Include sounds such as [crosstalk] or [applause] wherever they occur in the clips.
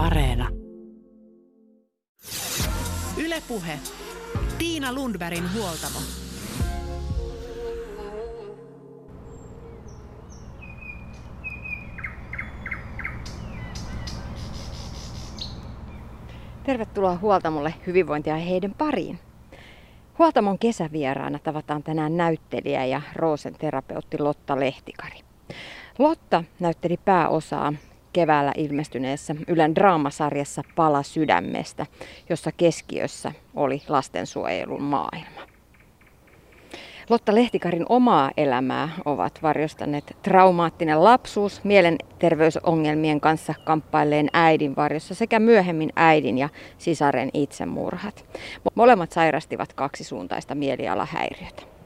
Areena. Ylepuhe. Tiina Lundbergin huoltamo. Tervetuloa Huoltamolle hyvinvointia heidän pariin. Huoltamon kesävieraana tavataan tänään näyttelijä ja Roosen terapeutti Lotta Lehtikari. Lotta näytteli pääosaa keväällä ilmestyneessä Ylen draamasarjassa Pala sydämestä, jossa keskiössä oli lastensuojelun maailma. Lotta Lehtikarin omaa elämää ovat varjostaneet traumaattinen lapsuus, mielenterveysongelmien kanssa kamppailleen äidin varjossa sekä myöhemmin äidin ja sisaren itsemurhat. Molemmat sairastivat kaksisuuntaista mielialahäiriötä.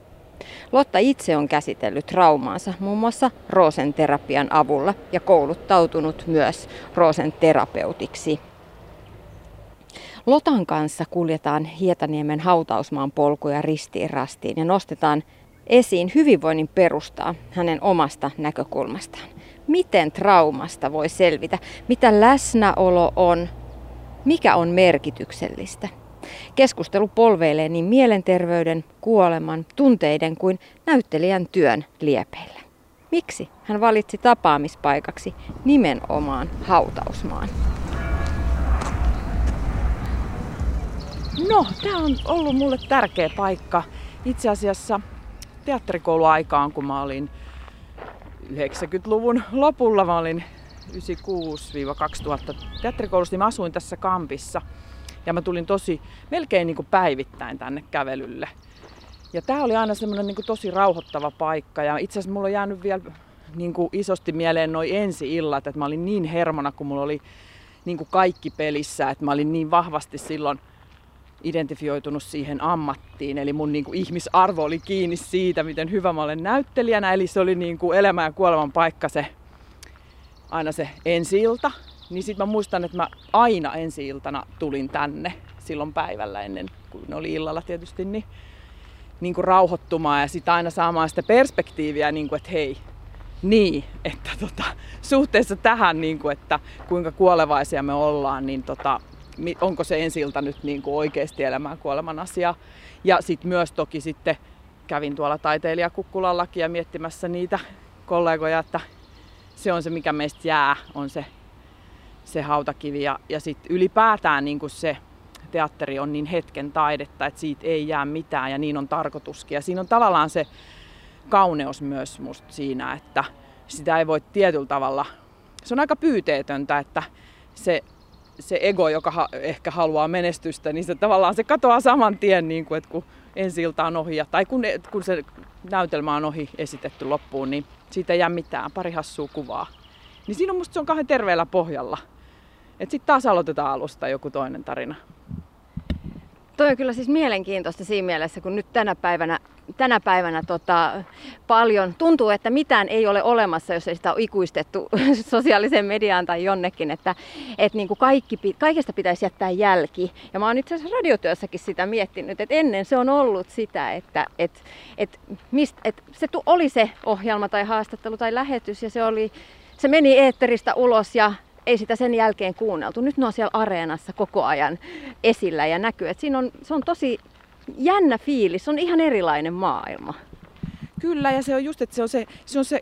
Lotta itse on käsitellyt traumaansa muun muassa Roosen terapian avulla ja kouluttautunut myös Roosen terapeutiksi. Lotan kanssa kuljetaan Hietaniemen hautausmaan polkuja ristiin rastiin ja nostetaan esiin hyvinvoinnin perustaa hänen omasta näkökulmastaan. Miten traumasta voi selvitä? Mitä läsnäolo on? Mikä on merkityksellistä? Keskustelu polveilee niin mielenterveyden, kuoleman, tunteiden kuin näyttelijän työn liepeillä. Miksi hän valitsi tapaamispaikaksi nimenomaan hautausmaan? No, tämä on ollut mulle tärkeä paikka. Itse asiassa teatterikouluaikaan, kun mä olin 90-luvun lopulla, mä olin 96-2000 teatterikoulussa, niin mä asuin tässä kampissa. Ja mä tulin tosi, melkein niin kuin päivittäin tänne kävelylle. Ja tää oli aina semmoinen niin tosi rauhoittava paikka. Ja itse asiassa mulla on jäänyt vielä niin kuin isosti mieleen noin ensi-illat, että mä olin niin hermona, kun mulla oli niin kuin kaikki pelissä, että mä olin niin vahvasti silloin identifioitunut siihen ammattiin. Eli mun niin kuin, ihmisarvo oli kiinni siitä, miten hyvä mä olen näyttelijänä. Eli se oli niin kuin, elämän ja kuoleman paikka se, aina se ensi-ilta. Niin sitten mä muistan, että mä aina ensi-iltana tulin tänne silloin päivällä ennen kuin ne oli illalla tietysti, niin, niin kuin rauhoittumaan ja sitten aina saamaan sitä perspektiiviä, niin kuin, että hei, niin, että tota, suhteessa tähän, niin kuin, että kuinka kuolevaisia me ollaan, niin tota, onko se ensi nyt niin kuin oikeasti elämään kuoleman asia. Ja sitten myös toki sitten kävin tuolla taiteilijakukkulallakin ja miettimässä niitä kollegoja, että se on se, mikä meistä jää, on se, se hautakivi. Ja, ja sitten ylipäätään niin kuin se teatteri on niin hetken taidetta, että siitä ei jää mitään ja niin on tarkoituskin. Ja siinä on tavallaan se kauneus myös musta siinä, että sitä ei voi tietyllä tavalla, se on aika pyyteetöntä, että se se ego, joka ha- ehkä haluaa menestystä, niin se tavallaan se katoaa saman tien, niin kuin, että kun ensi ilta on ohi, tai kun, kun se näytelmä on ohi esitetty loppuun, niin siitä ei jää mitään, pari hassua kuvaa. Niin siinä on musta se on kahden terveellä pohjalla. Että sitten taas aloitetaan alusta joku toinen tarina. Toi on kyllä siis mielenkiintoista siinä mielessä, kun nyt tänä päivänä, tänä päivänä tota, paljon tuntuu, että mitään ei ole olemassa, jos ei sitä ole ikuistettu [laughs] sosiaaliseen mediaan tai jonnekin, että et niin kuin kaikki, kaikesta pitäisi jättää jälki. Ja mä oon itse asiassa radiotyössäkin sitä miettinyt, että ennen se on ollut sitä, että et, et, mist, et se oli se ohjelma tai haastattelu tai lähetys ja se oli se meni eetteristä ulos ja ei sitä sen jälkeen kuunneltu. Nyt ne on siellä areenassa koko ajan esillä ja näkyy, että siinä on, se on tosi jännä fiilis, se on ihan erilainen maailma. Kyllä, ja se on just, että se on se, se, on se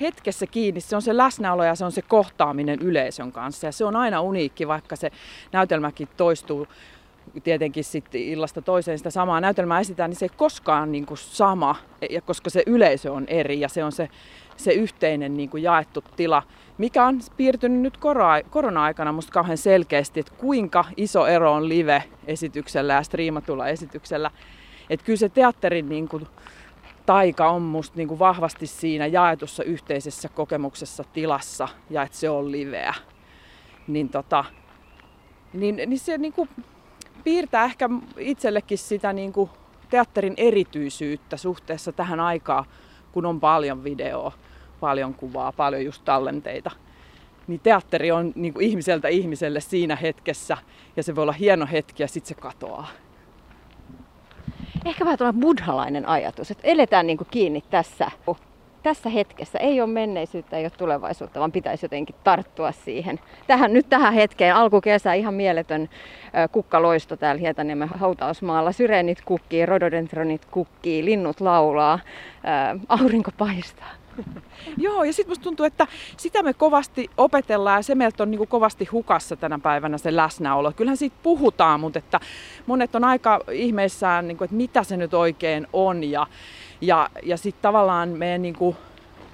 hetkessä kiinni, se on se läsnäolo ja se on se kohtaaminen yleisön kanssa. Ja se on aina uniikki, vaikka se näytelmäkin toistuu tietenkin sitten illasta toiseen sitä samaa näytelmää esitään, niin se ei koskaan niin kuin sama, ja koska se yleisö on eri ja se on se, se yhteinen niin kuin jaettu tila, mikä on piirtynyt nyt korona-aikana musta kauhean selkeästi, että kuinka iso ero on live-esityksellä ja striimatulla esityksellä. Että kyllä se teatterin niin kuin, taika on musta niin kuin vahvasti siinä jaetussa yhteisessä kokemuksessa tilassa ja että se on liveä. Niin, tota, niin, niin se niin kuin, piirtää ehkä itsellekin sitä niin kuin teatterin erityisyyttä suhteessa tähän aikaan, kun on paljon videoa, paljon kuvaa, paljon just tallenteita. Niin teatteri on niin kuin ihmiseltä ihmiselle siinä hetkessä ja se voi olla hieno hetki ja sitten se katoaa. Ehkä vähän tuolla buddhalainen ajatus, että eletään niin kuin kiinni tässä tässä hetkessä ei ole menneisyyttä, ei ole tulevaisuutta, vaan pitäisi jotenkin tarttua siihen. Tähän, nyt tähän hetkeen, alkukesä, ihan mieletön kukkaloisto täällä Hietaniemen hautausmaalla. Syreenit kukkii, rododendronit kukkii, linnut laulaa, aurinko paistaa. [laughs] Joo, ja sitten musta tuntuu, että sitä me kovasti opetellaan ja se meiltä on niin kovasti hukassa tänä päivänä se läsnäolo. Kyllähän siitä puhutaan, mutta että monet on aika ihmeissään, niin kuin, että mitä se nyt oikein on. Ja, ja, ja sitten tavallaan meidän niin kuin,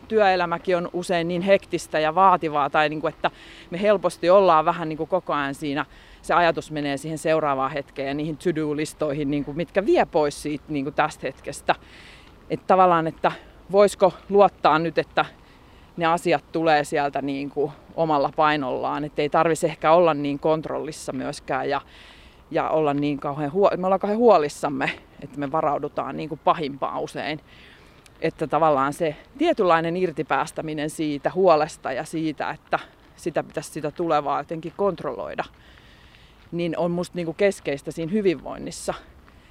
työelämäkin on usein niin hektistä ja vaativaa, tai niin kuin, että me helposti ollaan vähän niin kuin koko ajan siinä, se ajatus menee siihen seuraavaan hetkeen ja niihin to-do-listoihin, niin kuin, mitkä vie pois siitä niin kuin tästä hetkestä. Että tavallaan, että voisiko luottaa nyt, että ne asiat tulee sieltä niin kuin omalla painollaan, että ei tarvitsisi ehkä olla niin kontrollissa myöskään ja, ja olla niin kauhean, huo- me ollaan kauhean huolissamme, että me varaudutaan niin kuin pahimpaan usein. Että tavallaan se tietynlainen irtipäästäminen siitä huolesta ja siitä, että sitä pitäisi sitä tulevaa jotenkin kontrolloida, niin on musta niin kuin keskeistä siinä hyvinvoinnissa.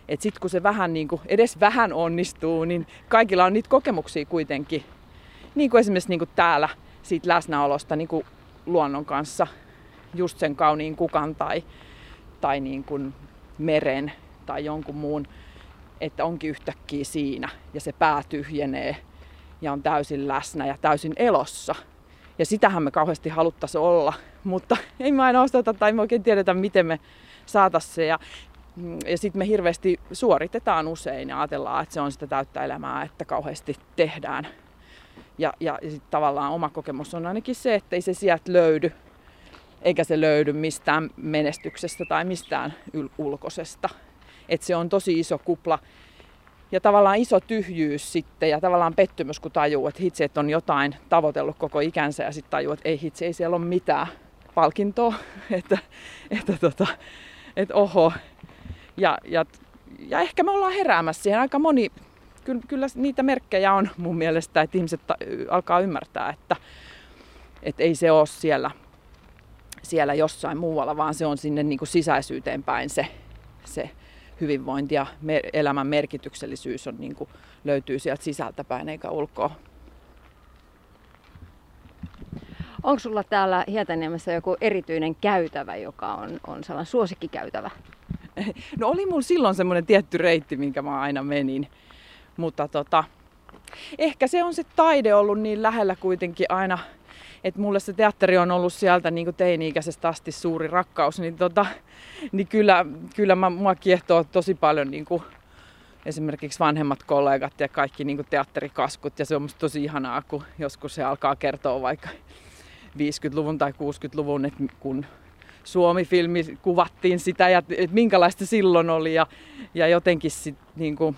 Että sitten kun se vähän niin kuin, edes vähän onnistuu, niin kaikilla on niitä kokemuksia kuitenkin. Niin kuin esimerkiksi niin kuin täällä siitä läsnäolosta niin kuin luonnon kanssa, just sen kauniin kukan tai, tai niin kuin meren tai jonkun muun, että onkin yhtäkkiä siinä ja se pää tyhjenee ja on täysin läsnä ja täysin elossa. Ja sitähän me kauheasti haluttaisiin olla, mutta [laughs] ei me aina osteta tai me oikein tiedetä, miten me saataisiin se. Ja ja sitten me hirveästi suoritetaan usein ja ajatellaan, että se on sitä täyttä elämää, että kauheasti tehdään. Ja, ja, ja sitten tavallaan oma kokemus on ainakin se, että ei se sieltä löydy, eikä se löydy mistään menestyksestä tai mistään yl- ulkoisesta. Että se on tosi iso kupla ja tavallaan iso tyhjyys sitten ja tavallaan pettymys, kun tajuu, että hitse, että on jotain tavoitellut koko ikänsä ja sitten tajuu, että ei hitse, ei siellä ole mitään palkintoa, [laughs] että, että, tota, että oho, ja, ja, ja ehkä me ollaan heräämässä siihen. Aika moni, kyllä, kyllä niitä merkkejä on mun mielestä, että ihmiset alkaa ymmärtää, että, että ei se ole siellä, siellä jossain muualla, vaan se on sinne niin kuin sisäisyyteen päin se, se hyvinvointi ja me, elämän merkityksellisyys on, niin kuin, löytyy sieltä sisältä päin eikä ulkoa. Onko sulla täällä Hietaniemessä joku erityinen käytävä, joka on, on sellainen suosikkikäytävä? No oli mulla silloin semmoinen tietty reitti, minkä mä aina menin. Mutta tota, ehkä se on se taide ollut niin lähellä kuitenkin aina, että mulle se teatteri on ollut sieltä niin teini-ikäisestä asti suuri rakkaus, niin, tota, niin kyllä, kyllä mä, mua kiehtoo tosi paljon niin kuin esimerkiksi vanhemmat kollegat ja kaikki niin kuin teatterikaskut. Ja se on musta tosi ihanaa, kun joskus se alkaa kertoa vaikka 50-luvun tai 60-luvun, että kun Suomi-filmi kuvattiin sitä ja että minkälaista silloin oli ja, ja jotenkin sit, kuin,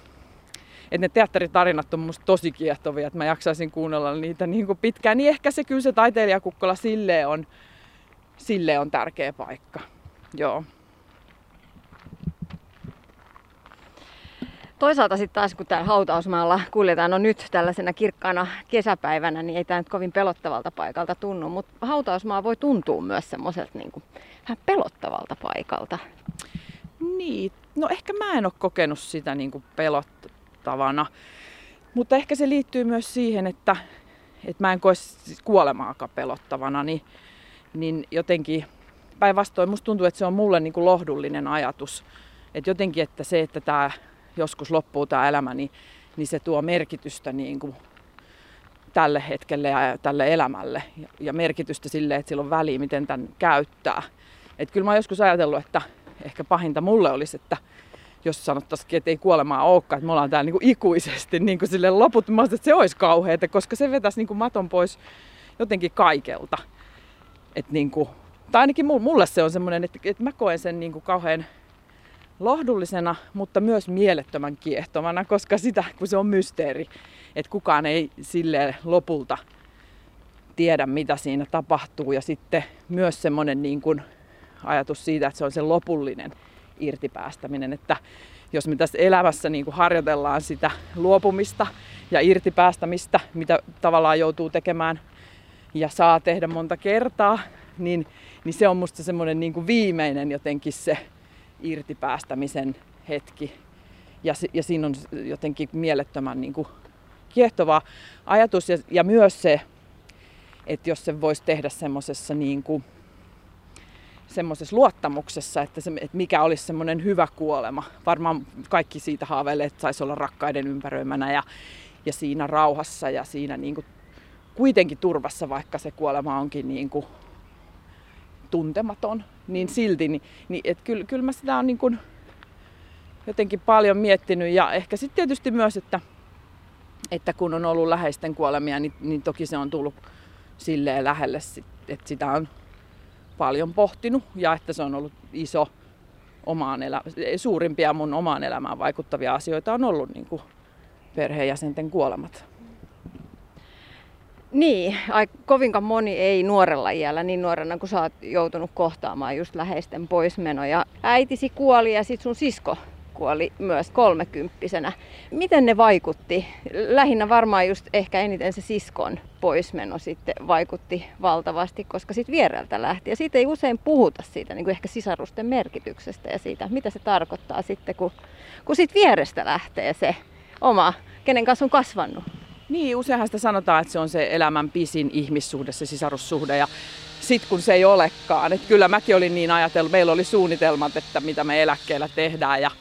että ne teatteritarinat on musta tosi kiehtovia, että mä jaksaisin kuunnella niitä kuin pitkään, niin ehkä se kyllä se taiteilijakukkola sille on, sille on tärkeä paikka. Joo. Toisaalta sitten taas kun täällä hautausmaalla kuljetaan, no nyt tällaisena kirkkaana kesäpäivänä, niin ei tämä nyt kovin pelottavalta paikalta tunnu, mutta hautausmaa voi tuntua myös semmoiselta niin vähän pelottavalta paikalta. Niin, no ehkä mä en ole kokenut sitä niin kuin pelottavana, mutta ehkä se liittyy myös siihen, että, että mä en koe kuolemaakaan pelottavana, niin, niin jotenkin päinvastoin musta tuntuu, että se on mulle niin kuin lohdullinen ajatus. Että jotenkin, että se, että tämä joskus loppuu tämä elämä, niin, niin se tuo merkitystä niin kuin tälle hetkelle ja tälle elämälle. Ja, merkitystä sille, että sillä on väliä, miten tämän käyttää. Et kyllä mä oon joskus ajatellut, että ehkä pahinta mulle olisi, että jos sanottaisiin, että ei kuolemaa olekaan, että me ollaan täällä niin kuin ikuisesti niin kuin sille loputtomasti, että se olisi kauheata, koska se vetäisi niin kuin maton pois jotenkin kaikelta. Et niin kuin, tai ainakin mulle se on semmoinen, että, että mä koen sen niin kuin kauhean lohdullisena, mutta myös mielettömän kiehtovana, koska sitä, kun se on mysteeri, että kukaan ei sille lopulta tiedä, mitä siinä tapahtuu. Ja sitten myös semmoinen niin kuin ajatus siitä, että se on se lopullinen irtipäästäminen, että jos me tässä elämässä niin kuin harjoitellaan sitä luopumista ja irtipäästämistä, mitä tavallaan joutuu tekemään ja saa tehdä monta kertaa, niin, niin se on musta semmoinen niin viimeinen jotenkin se irtipäästämisen hetki. Ja, ja siinä on jotenkin mielettömän niin kuin kiehtova ajatus ja, ja myös se, että jos se voisi tehdä semmoisessa niin kuin, semmoisessa luottamuksessa, että, se, että mikä olisi semmoinen hyvä kuolema. Varmaan kaikki siitä haaveilee, että saisi olla rakkaiden ympäröimänä ja, ja siinä rauhassa ja siinä niin kuin kuitenkin turvassa, vaikka se kuolema onkin niin kuin tuntematon, niin silti, niin, niin että kyllä, kyllä mä sitä on niin kuin jotenkin paljon miettinyt ja ehkä sitten tietysti myös, että, että kun on ollut läheisten kuolemia, niin, niin toki se on tullut silleen lähelle, että sitä on paljon pohtinut ja että se on ollut iso omaan elä, suurimpia mun omaan elämään vaikuttavia asioita on ollut niin kuin perheenjäsenten kuolemat. Niin, ai, kovinkaan moni ei nuorella iällä, niin nuorena kuin sä oot joutunut kohtaamaan just läheisten poismenoja. Äitisi kuoli ja sit sun sisko kuoli myös kolmekymppisenä. Miten ne vaikutti? Lähinnä varmaan just ehkä eniten se siskon poismeno sitten vaikutti valtavasti, koska sitten viereltä lähti. Ja siitä ei usein puhuta siitä niin kuin ehkä sisarusten merkityksestä ja siitä, mitä se tarkoittaa sitten, kun, kun siitä vierestä lähtee se oma, kenen kanssa on kasvanut. Niin, useinhan sitä sanotaan, että se on se elämän pisin ihmissuhde, se sisarussuhde. Ja sitten kun se ei olekaan. Että kyllä mäkin olin niin ajatellut, meillä oli suunnitelmat, että mitä me eläkkeellä tehdään ja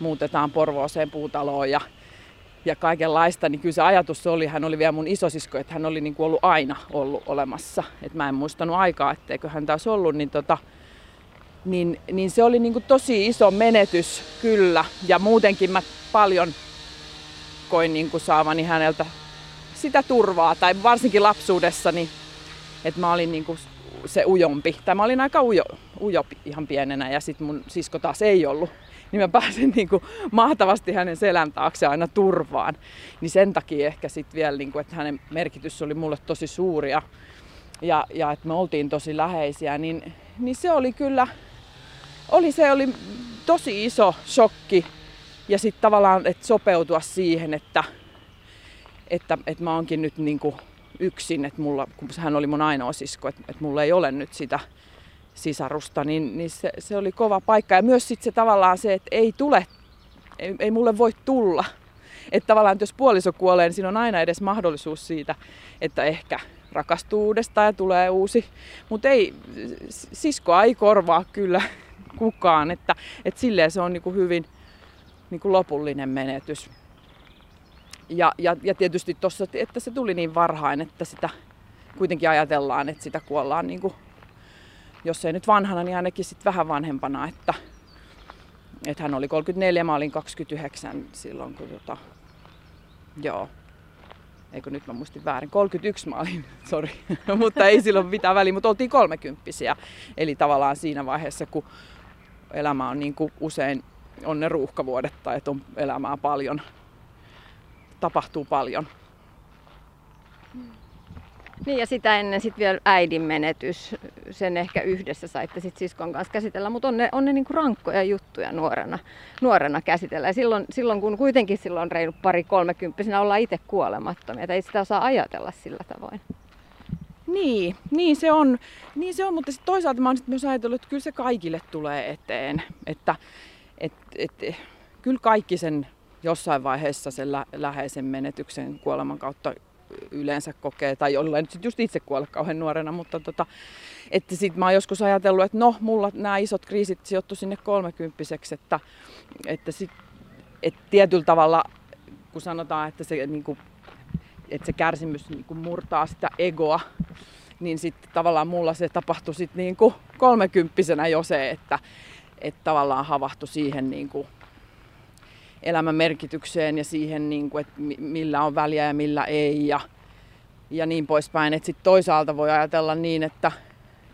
muutetaan Porvooseen puutaloon ja, ja kaikenlaista. Niin kyllä se ajatus oli, hän oli vielä mun isosisko, että hän oli niin kuin ollut aina ollut olemassa. Että mä en muistanut aikaa, etteikö hän taas ollut. Niin, tota, niin, niin se oli niin kuin tosi iso menetys kyllä. Ja muutenkin mä paljon koin niin kuin saavani häneltä sitä turvaa, tai varsinkin lapsuudessani, että mä olin niinku se ujompi. Tai mä olin aika ujo, ujo ihan pienenä ja sitten mun sisko taas ei ollut. Niin mä pääsin niinku mahtavasti hänen selän taakse aina turvaan. Niin sen takia ehkä sitten vielä, niinku, että hänen merkitys oli mulle tosi suuri ja, ja, ja että me oltiin tosi läheisiä, niin, niin se oli kyllä, oli, se oli tosi iso shokki. Ja sitten tavallaan, että sopeutua siihen, että, että, että mä oonkin nyt niin kuin yksin, että mulla, kun hän oli mun ainoa sisko, että, että mulla ei ole nyt sitä sisarusta, niin, niin se, se oli kova paikka. Ja myös sitten se tavallaan se, että ei tule, ei, ei mulle voi tulla. Että tavallaan, että jos puoliso kuolee, niin siinä on aina edes mahdollisuus siitä, että ehkä rakastuu uudestaan ja tulee uusi. Mutta ei, siskoa ei korvaa kyllä kukaan, että, että silleen se on niin kuin hyvin niin kuin lopullinen menetys. Ja, ja, ja tietysti tuossa, että se tuli niin varhain, että sitä kuitenkin ajatellaan, että sitä kuollaan niin kuin, jos ei nyt vanhana, niin ainakin sitten vähän vanhempana, että, että hän oli 34, mä olin 29 silloin, kun tota, joo, eikö nyt mä muistin väärin, 31 mä olin, [laughs] sori, [laughs] mutta ei silloin mitään väliä, mutta oltiin kolmekymppisiä. Eli tavallaan siinä vaiheessa, kun elämä on niin kuin usein, on ne ruuhkavuodet tai että on elämää paljon, tapahtuu paljon. Niin ja sitä ennen sitten vielä äidin menetys, sen ehkä yhdessä saitte sit siskon kanssa käsitellä, mutta on ne, on ne niinku rankkoja juttuja nuorena, nuorena käsitellä. Ja silloin, silloin kun kuitenkin silloin reilu pari kolmekymppisenä ollaan itse kuolemattomia, että ei sitä osaa ajatella sillä tavoin. Niin, niin se on, niin se on mutta sit toisaalta mä oon sit myös ajatellut, että kyllä se kaikille tulee eteen. Että et, et, kyllä kaikki sen jossain vaiheessa sen lä- läheisen menetyksen kuoleman kautta yleensä kokee, tai jollain nyt just itse kuolle kauhean nuorena, mutta tota, että sit mä oon joskus ajatellut, että no, mulla nämä isot kriisit sijoittu sinne kolmekymppiseksi, että, että, sit, että tietyllä tavalla, kun sanotaan, että se, niin kuin, että se kärsimys niin kuin murtaa sitä egoa, niin sitten tavallaan mulla se tapahtui sitten niin kolmekymppisenä jo se, että, että tavallaan havahtui siihen niin kuin elämän merkitykseen ja siihen, niin kuin, että millä on väliä ja millä ei ja, ja niin poispäin. Että sitten toisaalta voi ajatella niin, että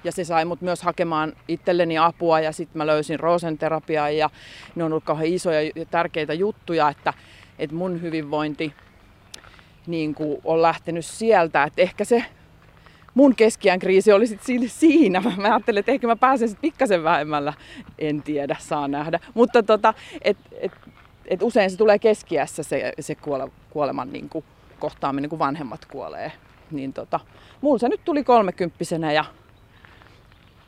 ja se sai mut myös hakemaan itselleni apua ja sitten mä löysin roosenterapiaa ja ne on ollut kauhean isoja ja tärkeitä juttuja, että, että mun hyvinvointi niin kuin on lähtenyt sieltä, että ehkä se mun keskiään kriisi oli sitten siinä. Mä ajattelin, että ehkä mä pääsen sitten pikkasen vähemmällä. En tiedä, saa nähdä. Mutta tota, et, et, et usein se tulee keskiässä se, se kuole, kuoleman niin kuin, kohtaaminen, kun vanhemmat kuolee. Niin tota, mulla se nyt tuli kolmekymppisenä ja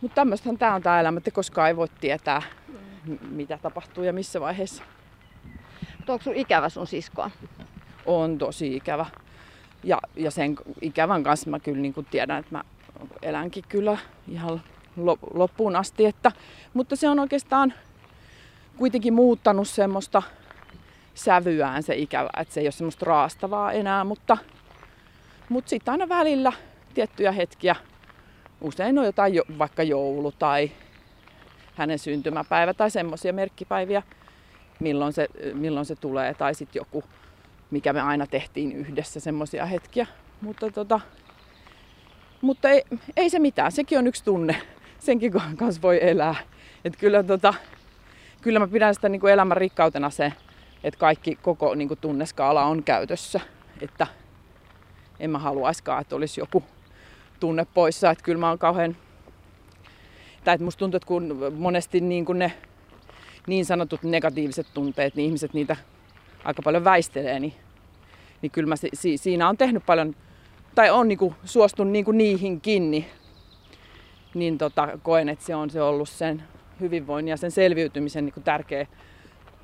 mutta tämmöistähän tämä on tämä elämä, että koskaan ei voi tietää, mitä tapahtuu ja missä vaiheessa. Onko sun ikävä sun siskoa? on tosi ikävä. Ja, ja sen ikävän kanssa mä kyllä niin tiedän, että mä elänkin kyllä ihan loppuun asti. Että, mutta se on oikeastaan kuitenkin muuttanut semmoista sävyään se ikävä, että se ei ole semmoista raastavaa enää, mutta, mutta sitten aina välillä tiettyjä hetkiä, usein on jotain jo, vaikka joulu tai hänen syntymäpäivä tai semmoisia merkkipäiviä, milloin se, milloin se tulee, tai sitten joku, mikä me aina tehtiin yhdessä, semmoisia hetkiä. Mutta, tota, mutta ei, ei se mitään, sekin on yksi tunne, senkin kanssa voi elää. Et kyllä, tota, kyllä mä pidän sitä niin kuin elämän rikkautena se, että kaikki koko niin kuin tunneskaala on käytössä. Että en mä haluaiskaan, että olisi joku tunne poissa. Että kyllä mä oon kauhean... Tai että musta tuntuu, että kun monesti niin kuin ne niin sanotut negatiiviset tunteet, niin ihmiset niitä aika paljon väistelee, niin, niin kyllä mä si, siinä on tehnyt paljon, tai on niin kuin, suostunut niin kuin niihin kiinni, niin tota, koen, että se on se ollut sen hyvinvoinnin ja sen selviytymisen niin kuin tärkeä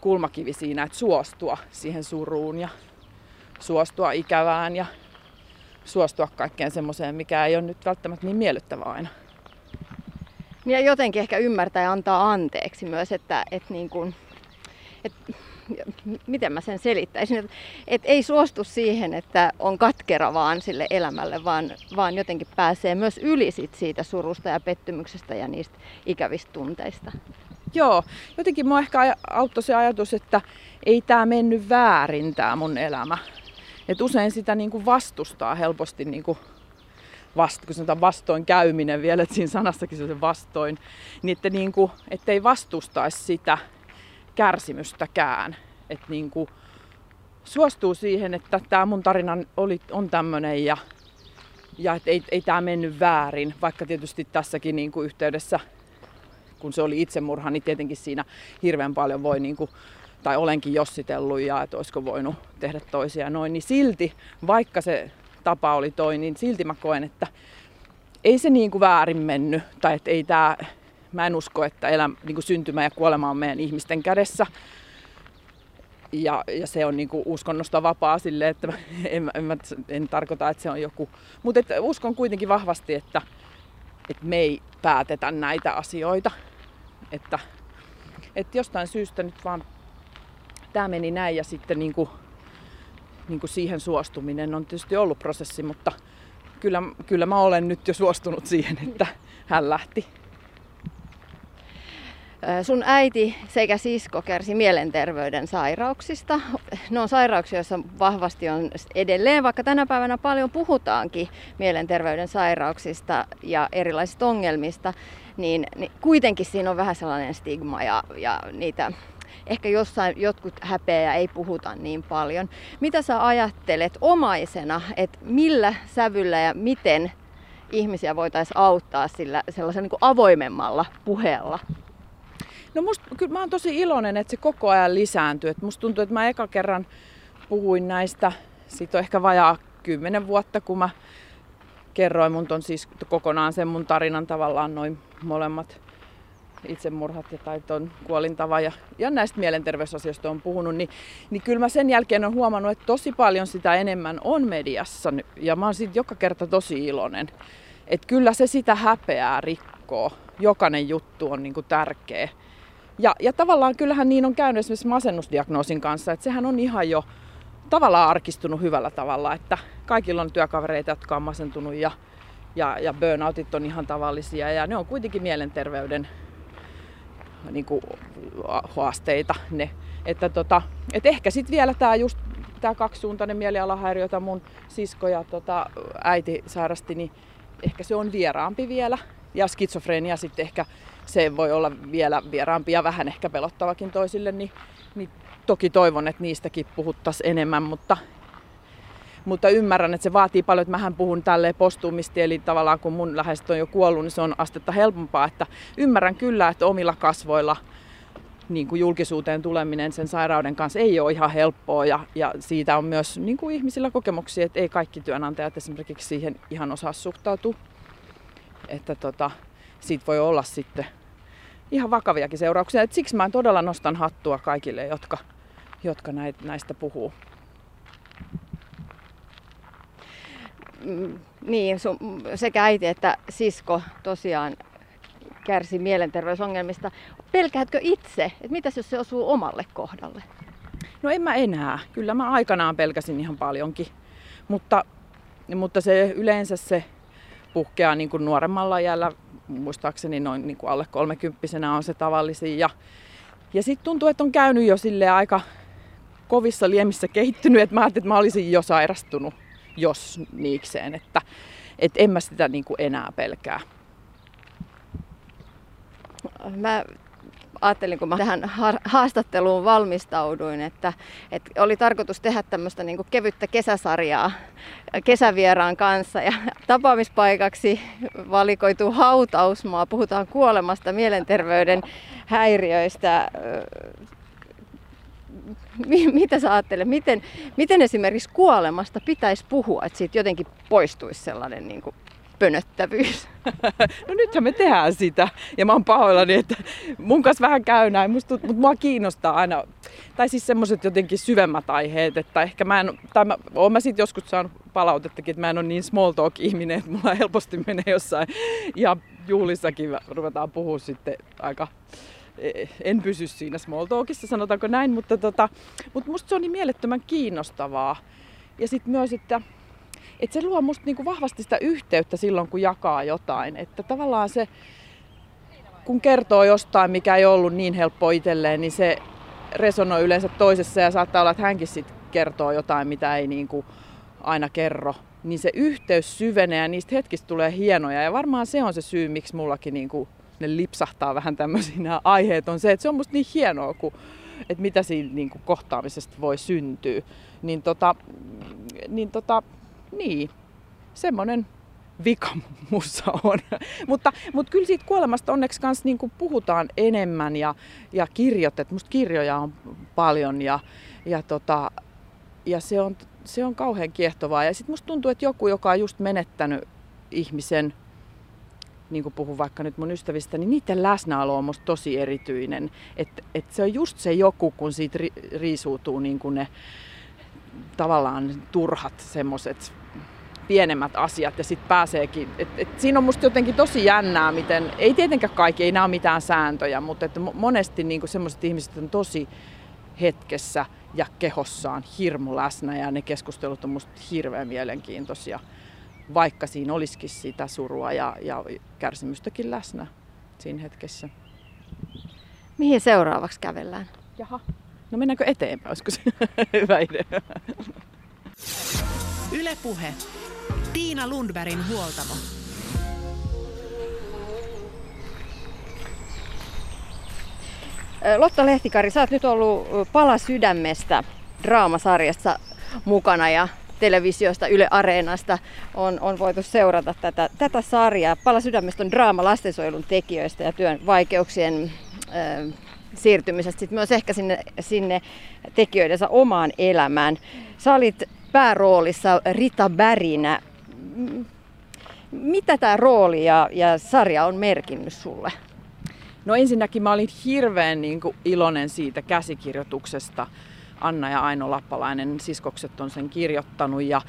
kulmakivi siinä, että suostua siihen suruun ja suostua ikävään ja suostua kaikkeen semmoiseen, mikä ei ole nyt välttämättä niin miellyttävää aina. Ja jotenkin ehkä ymmärtää ja antaa anteeksi myös, että, että niin kuin, että miten mä sen selittäisin, että, että ei suostu siihen, että on katkera vaan sille elämälle, vaan, vaan jotenkin pääsee myös yli siitä surusta ja pettymyksestä ja niistä ikävistä tunteista. Joo, jotenkin mua ehkä auttoi se ajatus, että ei tämä mennyt väärin tämä mun elämä. Et usein sitä niinku vastustaa helposti niinku vast, kun sanotaan vastoin käyminen vielä, että siinä sanassakin se on vastoin, niin että niinku, ettei vastustaisi sitä kärsimystäkään. Että niinku, suostuu siihen, että tämä mun tarina oli, on tämmöinen ja, ja että ei, ei tämä mennyt väärin, vaikka tietysti tässäkin niinku yhteydessä kun se oli itsemurha, niin tietenkin siinä hirveän paljon voi niin kuin, tai olenkin jossitellut ja että olisiko voinut tehdä toisia noin, niin silti, vaikka se tapa oli toi, niin silti mä koen, että ei se niin kuin väärin mennyt, tai että ei tää, mä en usko, että elä, niin kuin syntymä ja kuolema on meidän ihmisten kädessä, ja, ja se on niinku uskonnosta vapaa sille, että [laughs] en, en, en, en tarkoita, että se on joku. Mutta uskon kuitenkin vahvasti, että, että me ei päätetä näitä asioita. Että, että jostain syystä nyt vaan tämä meni näin ja sitten niin kuin, niin kuin siihen suostuminen on tietysti ollut prosessi, mutta kyllä, kyllä mä olen nyt jo suostunut siihen, että hän lähti. Sun äiti sekä sisko kärsi mielenterveyden sairauksista. Ne on sairauksia, joissa vahvasti on edelleen, vaikka tänä päivänä paljon puhutaankin mielenterveyden sairauksista ja erilaisista ongelmista, niin, niin kuitenkin siinä on vähän sellainen stigma ja, ja niitä ehkä jossain jotkut häpeä ja ei puhuta niin paljon. Mitä sä ajattelet omaisena, että millä sävyllä ja miten ihmisiä voitaisiin auttaa sillä sellaisella niin avoimemmalla puheella? No musta, kyllä mä oon tosi iloinen, että se koko ajan lisääntyy. Et musta tuntuu, että mä eka kerran puhuin näistä, siitä on ehkä vajaa kymmenen vuotta, kun mä kerroin mun ton siis kokonaan sen mun tarinan tavallaan noin molemmat itsemurhat ja tai ton kuolintava ja, ja näistä mielenterveysasioista on puhunut, niin, niin kyllä mä sen jälkeen on huomannut, että tosi paljon sitä enemmän on mediassa ja mä oon siitä joka kerta tosi iloinen. Että kyllä se sitä häpeää rikkoo. Jokainen juttu on niinku tärkeä. Ja, ja tavallaan kyllähän niin on käynyt esimerkiksi masennusdiagnoosin kanssa, että sehän on ihan jo tavallaan arkistunut hyvällä tavalla, että kaikilla on työkavereita, jotka on masentunut ja, ja, ja burnoutit on ihan tavallisia ja ne on kuitenkin mielenterveyden niin kuin, haasteita ne. Että tota, et ehkä sitten vielä tämä just tämä kaksisuuntainen mielialahäiriö, jota mun sisko ja tota, äiti sairasti, niin ehkä se on vieraampi vielä. Ja skitsofrenia sitten ehkä se voi olla vielä vieraampi ja vähän ehkä pelottavakin toisille, niin, niin toki toivon, että niistäkin puhuttaisiin enemmän, mutta, mutta ymmärrän, että se vaatii paljon, että mähän puhun tälleen postuumisti, eli tavallaan kun mun läheiset on jo kuollut, niin se on astetta helpompaa, että ymmärrän kyllä, että omilla kasvoilla niin kuin julkisuuteen tuleminen sen sairauden kanssa ei ole ihan helppoa ja, ja siitä on myös niin kuin ihmisillä kokemuksia, että ei kaikki työnantajat esimerkiksi siihen ihan osaa suhtautua. Että tota, siitä voi olla sitten ihan vakaviakin seurauksia. Et siksi mä todella nostan hattua kaikille, jotka, jotka näistä puhuu. mm, niin, sun, sekä äiti että sisko tosiaan kärsi mielenterveysongelmista. Pelkäätkö itse, että mitäs jos se osuu omalle kohdalle? No en mä enää. Kyllä mä aikanaan pelkäsin ihan paljonkin. Mutta, mutta se yleensä se puhkeaa niin kuin nuoremmalla iällä, muistaakseni noin niin kuin alle kolmekymppisenä on se tavallisin. Ja, ja sitten tuntuu, että on käynyt jo sille aika kovissa liemissä kehittynyt, että mä ajattelin, että mä olisin jo sairastunut, jos niikseen, että, että en mä sitä niin kuin enää pelkää. Mä ajattelin, kun mä tähän haastatteluun valmistauduin, että, että oli tarkoitus tehdä tämmöistä niin kevyttä kesäsarjaa kesävieraan kanssa. Ja tapaamispaikaksi valikoituu hautausmaa. Puhutaan kuolemasta, mielenterveyden häiriöistä. Mitä sä ajattelet, miten, miten esimerkiksi kuolemasta pitäisi puhua, että siitä jotenkin poistuisi sellainen niin kuin pönöttävyys. [laughs] No nythän me tehdään sitä. Ja mä oon pahoillani, että mun kanssa vähän käy näin. Musta, mutta mua kiinnostaa aina, tai siis semmoiset jotenkin syvemmät aiheet, että ehkä mä en, tai mä, oon mä sit joskus saanut palautettakin, että mä en ole niin small talk ihminen, että mulla helposti menee jossain ja juhlissakin ruvetaan puhua sitten aika e, en pysy siinä small talkissa, sanotaanko näin, mutta, tota, mutta musta se on niin mielettömän kiinnostavaa. Ja sitten myös, että että se luo musta niinku vahvasti sitä yhteyttä silloin, kun jakaa jotain. Että tavallaan se, kun kertoo jostain, mikä ei ollut niin helppo itselleen, niin se resonoi yleensä toisessa ja saattaa olla, että hänkin sitten kertoo jotain, mitä ei niinku aina kerro. Niin se yhteys syvenee ja niistä hetkistä tulee hienoja. Ja varmaan se on se syy, miksi mullakin niinku ne lipsahtaa vähän tämmöisiä aiheet, on se, että se on musta niin hienoa, kun, että mitä siinä niin kuin kohtaamisesta voi syntyä. Niin, tota, niin tota, niin, semmoinen vika mussa on. [laughs] mutta, mutta kyllä siitä kuolemasta onneksi kanssa niin kuin puhutaan enemmän ja, ja kirjoitet. Musta kirjoja on paljon ja, ja, tota, ja se, on, se on kauhean kiehtovaa. Ja sitten musta tuntuu, että joku, joka on just menettänyt ihmisen, niin kuin puhun vaikka nyt mun ystävistä, niin niiden läsnäolo on musta tosi erityinen. Että et se on just se joku, kun siitä ri, riisuutuu niin kuin ne tavallaan turhat semmoiset pienemmät asiat ja sitten pääseekin. Et, et siinä on musta jotenkin tosi jännää, miten, ei tietenkään kaikki, ei nämä ole mitään sääntöjä, mutta että monesti niin semmoiset ihmiset on tosi hetkessä ja kehossaan hirmu läsnä ja ne keskustelut on musta hirveän mielenkiintoisia, vaikka siinä olisikin sitä surua ja, ja kärsimystäkin läsnä siinä hetkessä. Mihin seuraavaksi kävellään? Jaha, no mennäänkö eteenpäin, olisiko se [laughs] hyvä idea? Ylepuhe Tiina Lundbergin huoltamo. Lotta Lehtikari, sä oot nyt ollut Pala sydämestä draamasarjassa mukana ja televisiosta, Yle Areenasta on, on voitu seurata tätä, tätä sarjaa. Pala sydämestä on draama lastensuojelun tekijöistä ja työn vaikeuksien äh, siirtymisestä sit myös ehkä sinne, sinne tekijöidensä omaan elämään. Sä olit pääroolissa Rita Bärinä mitä tämä rooli ja, ja sarja on merkinnyt sulle? No ensinnäkin mä olin hirveän niin kuin, iloinen siitä käsikirjoituksesta. Anna ja Aino Lappalainen, siskokset on sen kirjoittanut ja,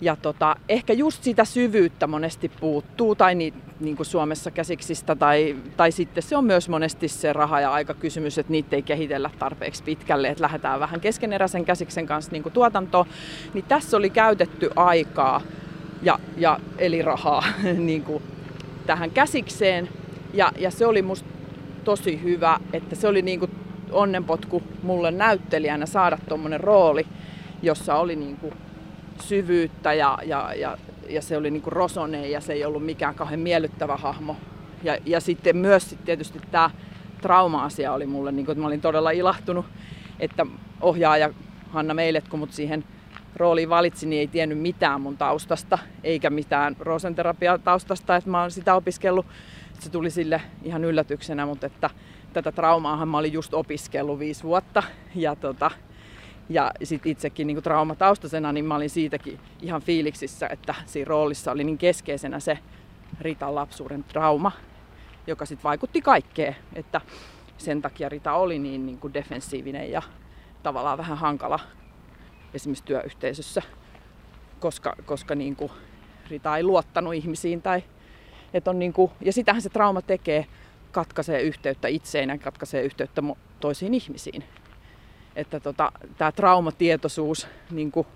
ja tota, ehkä just sitä syvyyttä monesti puuttuu, tai ni, niin kuin Suomessa käsiksistä, tai, tai sitten se on myös monesti se raha- ja aikakysymys, että niitä ei kehitellä tarpeeksi pitkälle, että lähdetään vähän keskeneräisen käsiksen kanssa niin kuin tuotantoon. Niin tässä oli käytetty aikaa ja, ja eli rahaa [laughs] niin kuin tähän käsikseen. Ja, ja se oli musta tosi hyvä, että se oli niin kuin onnenpotku mulle näyttelijänä saada tuommoinen rooli, jossa oli niin kuin syvyyttä ja, ja, ja, ja se oli niin kuin rosone ja se ei ollut mikään kauhean miellyttävä hahmo. Ja, ja sitten myös sit tietysti tämä trauma-asia oli mulle, niin kuin, että mä olin todella ilahtunut, että ohjaaja Hanna Meilet, kun mut siihen rooliin valitsin, niin ei tiennyt mitään mun taustasta, eikä mitään rosenterapia taustasta, että mä oon sitä opiskellut. Se tuli sille ihan yllätyksenä, mutta että tätä traumaahan mä olin just opiskellut viisi vuotta. Ja, tota, ja sit itsekin niin traumataustaisena, niin mä olin siitäkin ihan fiiliksissä, että siinä roolissa oli niin keskeisenä se Ritan lapsuuden trauma, joka sitten vaikutti kaikkeen. Että sen takia Rita oli niin, niin kuin defensiivinen ja tavallaan vähän hankala esimerkiksi työyhteisössä, koska, koska niin kuin Rita ei luottanut ihmisiin. Tai, että on niin kuin, ja sitähän se trauma tekee, katkaisee yhteyttä itseen ja katkaisee yhteyttä toisiin ihmisiin. Että tota, tämä traumatietoisuus niin kuin,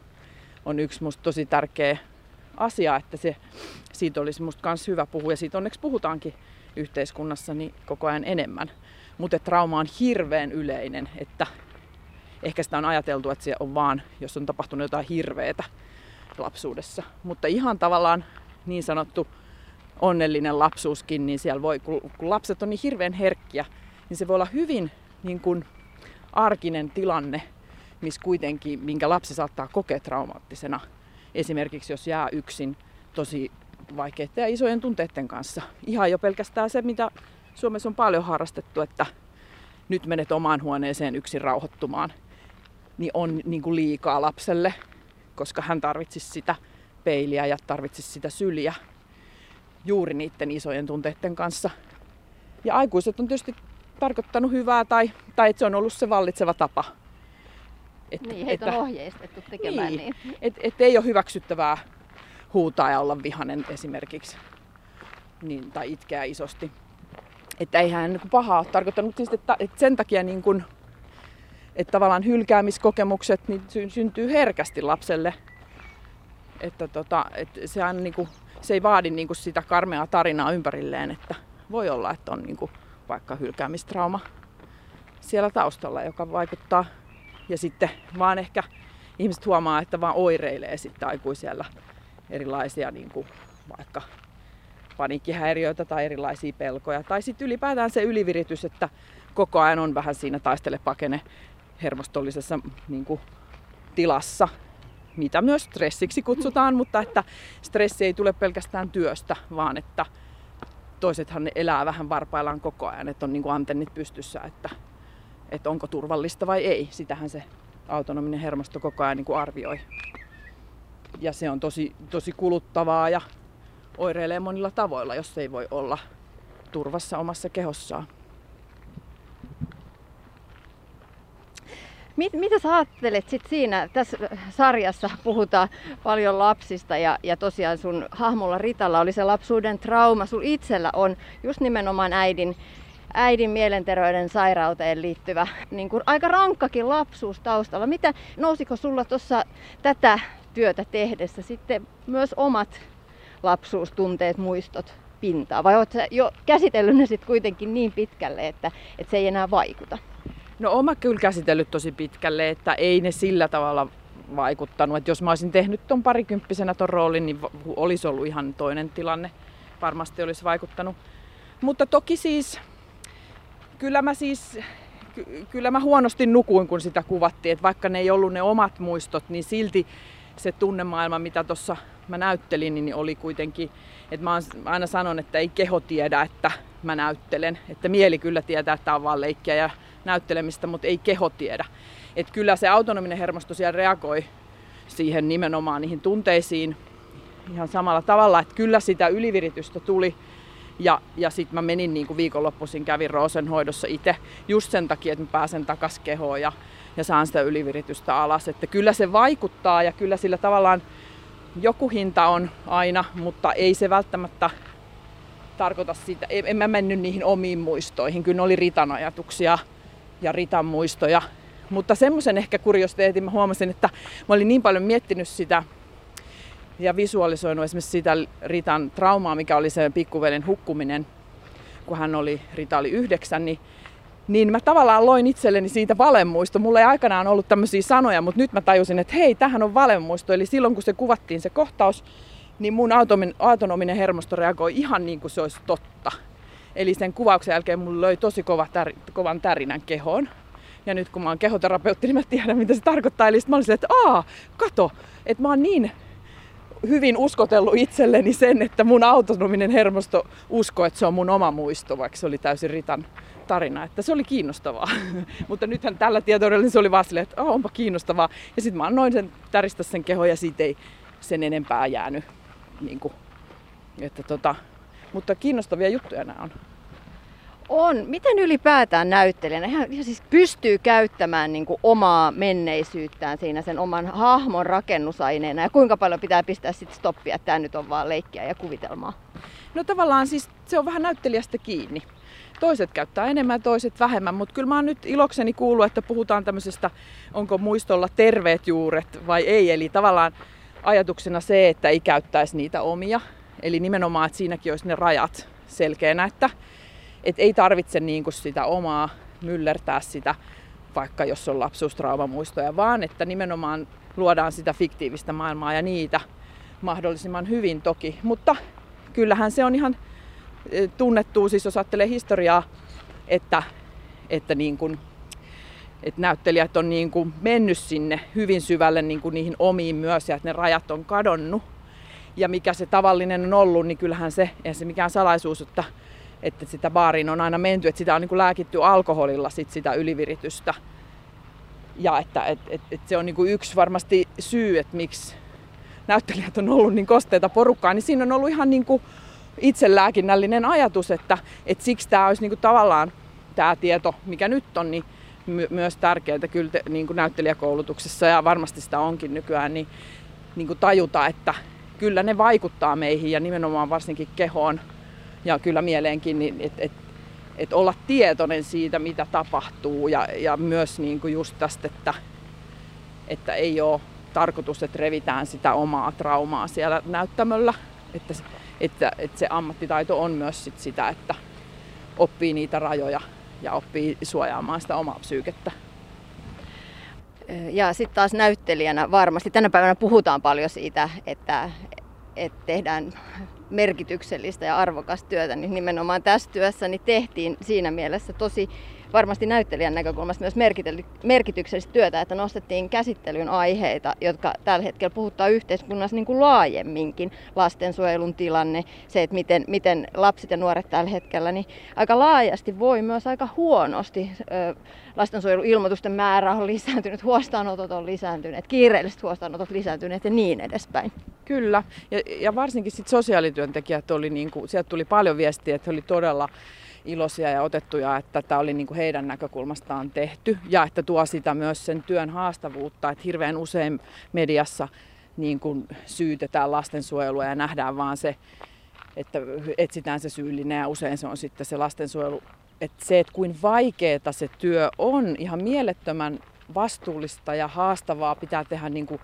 on yksi musta tosi tärkeä asia, että se, siitä olisi musta myös hyvä puhua ja siitä onneksi puhutaankin yhteiskunnassa niin koko ajan enemmän. Mutta trauma on hirveän yleinen, että ehkä sitä on ajateltu, että se on vaan, jos on tapahtunut jotain hirveetä lapsuudessa. Mutta ihan tavallaan niin sanottu onnellinen lapsuuskin, niin siellä voi, kun, lapset on niin hirveän herkkiä, niin se voi olla hyvin niin kuin arkinen tilanne, missä kuitenkin, minkä lapsi saattaa kokea traumaattisena. Esimerkiksi jos jää yksin tosi vaikeiden ja isojen tunteiden kanssa. Ihan jo pelkästään se, mitä Suomessa on paljon harrastettu, että nyt menet omaan huoneeseen yksin rauhoittumaan, niin on niin kuin liikaa lapselle, koska hän tarvitsisi sitä peiliä ja tarvitsisi sitä syliä juuri niiden isojen tunteiden kanssa. Ja aikuiset on tietysti tarkoittanut hyvää tai, tai että se on ollut se vallitseva tapa. Että, niin, heitä että, on ohjeistettu tekemään niin. niin. Että et ei ole hyväksyttävää huutaa ja olla vihanen esimerkiksi. Niin, tai itkeä isosti. Että eihän niin pahaa ole tarkoittanut, siis, että, että sen takia niin kuin, että tavallaan hylkäämiskokemukset niin sy- syntyy herkästi lapselle. Että tota, että se, aina, niin kuin, se ei vaadi niin kuin sitä karmeaa tarinaa ympärilleen, että voi olla, että on niin kuin, vaikka hylkäämistrauma siellä taustalla, joka vaikuttaa. Ja sitten vaan ehkä ihmiset huomaa, että vaan oireilee sitten aikuisella erilaisia niin kuin vaikka paniikkihäiriöitä tai erilaisia pelkoja. Tai sitten ylipäätään se yliviritys, että koko ajan on vähän siinä taistele pakene hermostollisessa niin kuin, tilassa, mitä myös stressiksi kutsutaan, mutta että stressi ei tule pelkästään työstä, vaan että toisethan ne elää vähän varpaillaan koko ajan, että on niin kuin antennit pystyssä, että, että onko turvallista vai ei. Sitähän se autonominen hermosto koko ajan niin kuin arvioi. Ja se on tosi, tosi kuluttavaa ja oireilee monilla tavoilla, jos ei voi olla turvassa omassa kehossaan. Mit, mitä sä ajattelet sit siinä, tässä sarjassa puhutaan paljon lapsista ja, ja tosiaan sun hahmolla Ritalla oli se lapsuuden trauma, sun itsellä on just nimenomaan äidin, äidin mielenterveyden sairauteen liittyvä niin kuin aika rankkakin lapsuus taustalla. Mitä, nousiko sulla tuossa tätä työtä tehdessä sitten myös omat lapsuustunteet, muistot pintaa? Vai oletko jo käsitellyt ne sitten kuitenkin niin pitkälle, että, että se ei enää vaikuta? No oma kyllä käsitellyt tosi pitkälle, että ei ne sillä tavalla vaikuttanut. Että jos mä olisin tehnyt ton parikymppisenä ton roolin, niin olisi ollut ihan toinen tilanne. Varmasti olisi vaikuttanut. Mutta toki siis, kyllä mä siis, ky- kyllä mä huonosti nukuin, kun sitä kuvattiin. Että vaikka ne ei ollut ne omat muistot, niin silti se tunnemaailma, mitä tuossa mä näyttelin, niin oli kuitenkin, että mä aina sanon, että ei keho tiedä, että mä näyttelen. Että mieli kyllä tietää, että tämä on vaan leikkiä ja näyttelemistä, mutta ei keho tiedä. Että kyllä se autonominen hermosto siellä reagoi siihen nimenomaan niihin tunteisiin ihan samalla tavalla, että kyllä sitä yliviritystä tuli. Ja, ja sitten mä menin niin kuin viikonloppuisin, kävin Roosen hoidossa itse just sen takia, että mä pääsen takas kehoon ja, ja saan sitä yliviritystä alas. Että kyllä se vaikuttaa ja kyllä sillä tavallaan joku hinta on aina, mutta ei se välttämättä tarkoita sitä. En mä mennyt niihin omiin muistoihin. Kyllä ne oli Ritan ajatuksia ja Ritan muistoja. Mutta semmoisen ehkä kuriositeetin mä huomasin, että mä olin niin paljon miettinyt sitä ja visualisoinut esimerkiksi sitä Ritan traumaa, mikä oli se pikkuvelen hukkuminen, kun hän oli, Rita oli yhdeksän, niin, niin mä tavallaan loin itselleni siitä valemuisto. Mulla ei aikanaan ollut tämmöisiä sanoja, mutta nyt mä tajusin, että hei, tähän on valemuisto. Eli silloin kun se kuvattiin se kohtaus, niin mun autonominen hermosto reagoi ihan niin kuin se olisi totta. Eli sen kuvauksen jälkeen mulla löi tosi kova tär, kovan tärinän kehoon. Ja nyt kun mä oon kehoterapeutti, niin mä tiedän mitä se tarkoittaa. Eli mä olin silleen, että aa, kato, että mä oon niin hyvin uskotellut itselleni sen, että mun autonominen hermosto uskoo, että se on mun oma muisto, vaikka se oli täysin Ritan tarina. Että se oli kiinnostavaa. [laughs] Mutta nythän tällä tietoudella se oli vaan silleen, että onpa kiinnostavaa. Ja sitten mä annoin sen täristä sen keho ja siitä ei sen enempää jäänyt. Niin kuin, että tota, mutta kiinnostavia juttuja nämä on. On. Miten ylipäätään näyttelijänä ihan, ihan siis pystyy käyttämään niin kuin omaa menneisyyttään siinä sen oman hahmon rakennusaineena ja kuinka paljon pitää pistää sitten stoppia, että tämä nyt on vaan leikkiä ja kuvitelmaa? No tavallaan siis se on vähän näyttelijästä kiinni. Toiset käyttää enemmän, toiset vähemmän, mutta kyllä mä oon nyt ilokseni kuullut, että puhutaan tämmöisestä, onko muistolla terveet juuret vai ei. Eli tavallaan ajatuksena se, että ei käyttäisi niitä omia. Eli nimenomaan, että siinäkin olisi ne rajat selkeänä, että, että ei tarvitse niin kuin sitä omaa myllertää sitä, vaikka jos on lapsuustraumamuistoja, vaan että nimenomaan luodaan sitä fiktiivistä maailmaa ja niitä mahdollisimman hyvin toki. Mutta kyllähän se on ihan e, tunnettu, siis jos ajattelee historiaa, että, että, niin kuin, että näyttelijät on niin kuin mennyt sinne hyvin syvälle niin kuin niihin omiin myös ja että ne rajat on kadonnut. Ja mikä se tavallinen on ollut, niin kyllähän se, ei se mikään salaisuus, että, että sitä baariin on aina menty, että sitä on niin kuin lääkitty alkoholilla sit sitä yliviritystä. Ja että et, et, et se on niin kuin yksi varmasti syy, että miksi näyttelijät on ollut niin kosteita porukkaa, niin siinä on ollut ihan niin kuin itselääkinnällinen ajatus, että, että siksi tämä olisi niin kuin tavallaan tämä tieto, mikä nyt on, niin my- myös tärkeää kyllä te, niin kuin näyttelijäkoulutuksessa ja varmasti sitä onkin nykyään, niin, niin kuin tajuta, että kyllä ne vaikuttaa meihin ja nimenomaan varsinkin kehoon ja kyllä mieleenkin, niin että et, et olla tietoinen siitä, mitä tapahtuu ja, ja myös niin kuin just tästä, että, että ei ole tarkoitus, että revitään sitä omaa traumaa siellä näyttämöllä. Että, että, että se ammattitaito on myös sit sitä, että oppii niitä rajoja ja oppii suojaamaan sitä omaa psyykettä. Ja sitten taas näyttelijänä varmasti. Tänä päivänä puhutaan paljon siitä, että, että tehdään merkityksellistä ja arvokasta työtä, niin nimenomaan tässä työssä niin tehtiin siinä mielessä tosi varmasti näyttelijän näkökulmasta myös merkityksellistä työtä, että nostettiin käsittelyyn aiheita, jotka tällä hetkellä puhuttaa yhteiskunnassa niin kuin laajemminkin. Lastensuojelun tilanne, se, että miten, miten lapset ja nuoret tällä hetkellä, niin aika laajasti voi myös aika huonosti. Lastensuojeluilmoitusten määrä on lisääntynyt, huostaanotot on lisääntyneet, kiireelliset huostaanotot lisääntyneet ja niin edespäin. Kyllä, ja, ja varsinkin sit sosiaalityöntekijät oli, niin kuin, sieltä tuli paljon viestiä, että he oli todella iloisia ja otettuja, että tämä oli niin kuin heidän näkökulmastaan tehty ja että tuo sitä myös sen työn haastavuutta, että hirveän usein mediassa niin kuin syytetään lastensuojelua ja nähdään vaan se, että etsitään se syyllinen ja usein se on sitten se lastensuojelu. Että se, että kuin vaikeaa se työ on, ihan mielettömän vastuullista ja haastavaa pitää tehdä niin kuin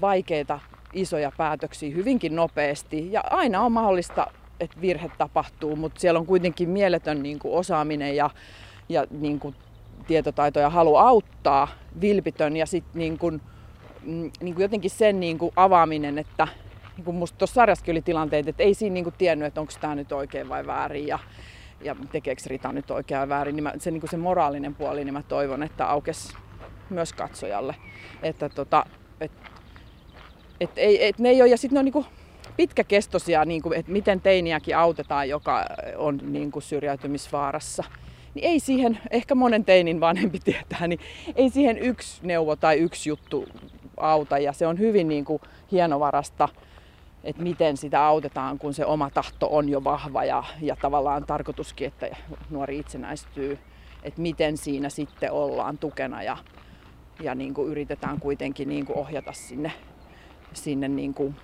vaikeita isoja päätöksiä hyvinkin nopeasti. Ja aina on mahdollista että virhe tapahtuu, mutta siellä on kuitenkin mieletön niin kuin osaaminen ja, ja niin kuin tietotaito ja halu auttaa, vilpitön ja sitten niin kuin, mm, niin kuin jotenkin sen niin kuin avaaminen, että niin kuin musta tuossa sarjassakin oli tilanteet, että ei siinä niin kuin tiennyt, että onko tämä nyt oikein vai väärin ja, ja tekeekö Rita nyt oikein vai väärin. Niin mä, se, niin kuin se moraalinen puoli, niin mä toivon, että aukes myös katsojalle. Että tota, et, et, ei, et ne ei ole, ja sitten ne on niin kuin, pitkäkestoisia, niin kuin, että miten teiniäkin autetaan, joka on niin kuin syrjäytymisvaarassa. Niin ei siihen, ehkä monen teinin vanhempi [laughs] tietää, niin ei siihen yksi neuvo tai yksi juttu auta. Ja se on hyvin niin kuin hienovarasta, että miten sitä autetaan, kun se oma tahto on jo vahva ja, ja tavallaan tarkoituskin, että nuori itsenäistyy. Että miten siinä sitten ollaan tukena ja, ja niin kuin yritetään kuitenkin niin kuin ohjata sinne, sinne niin kuin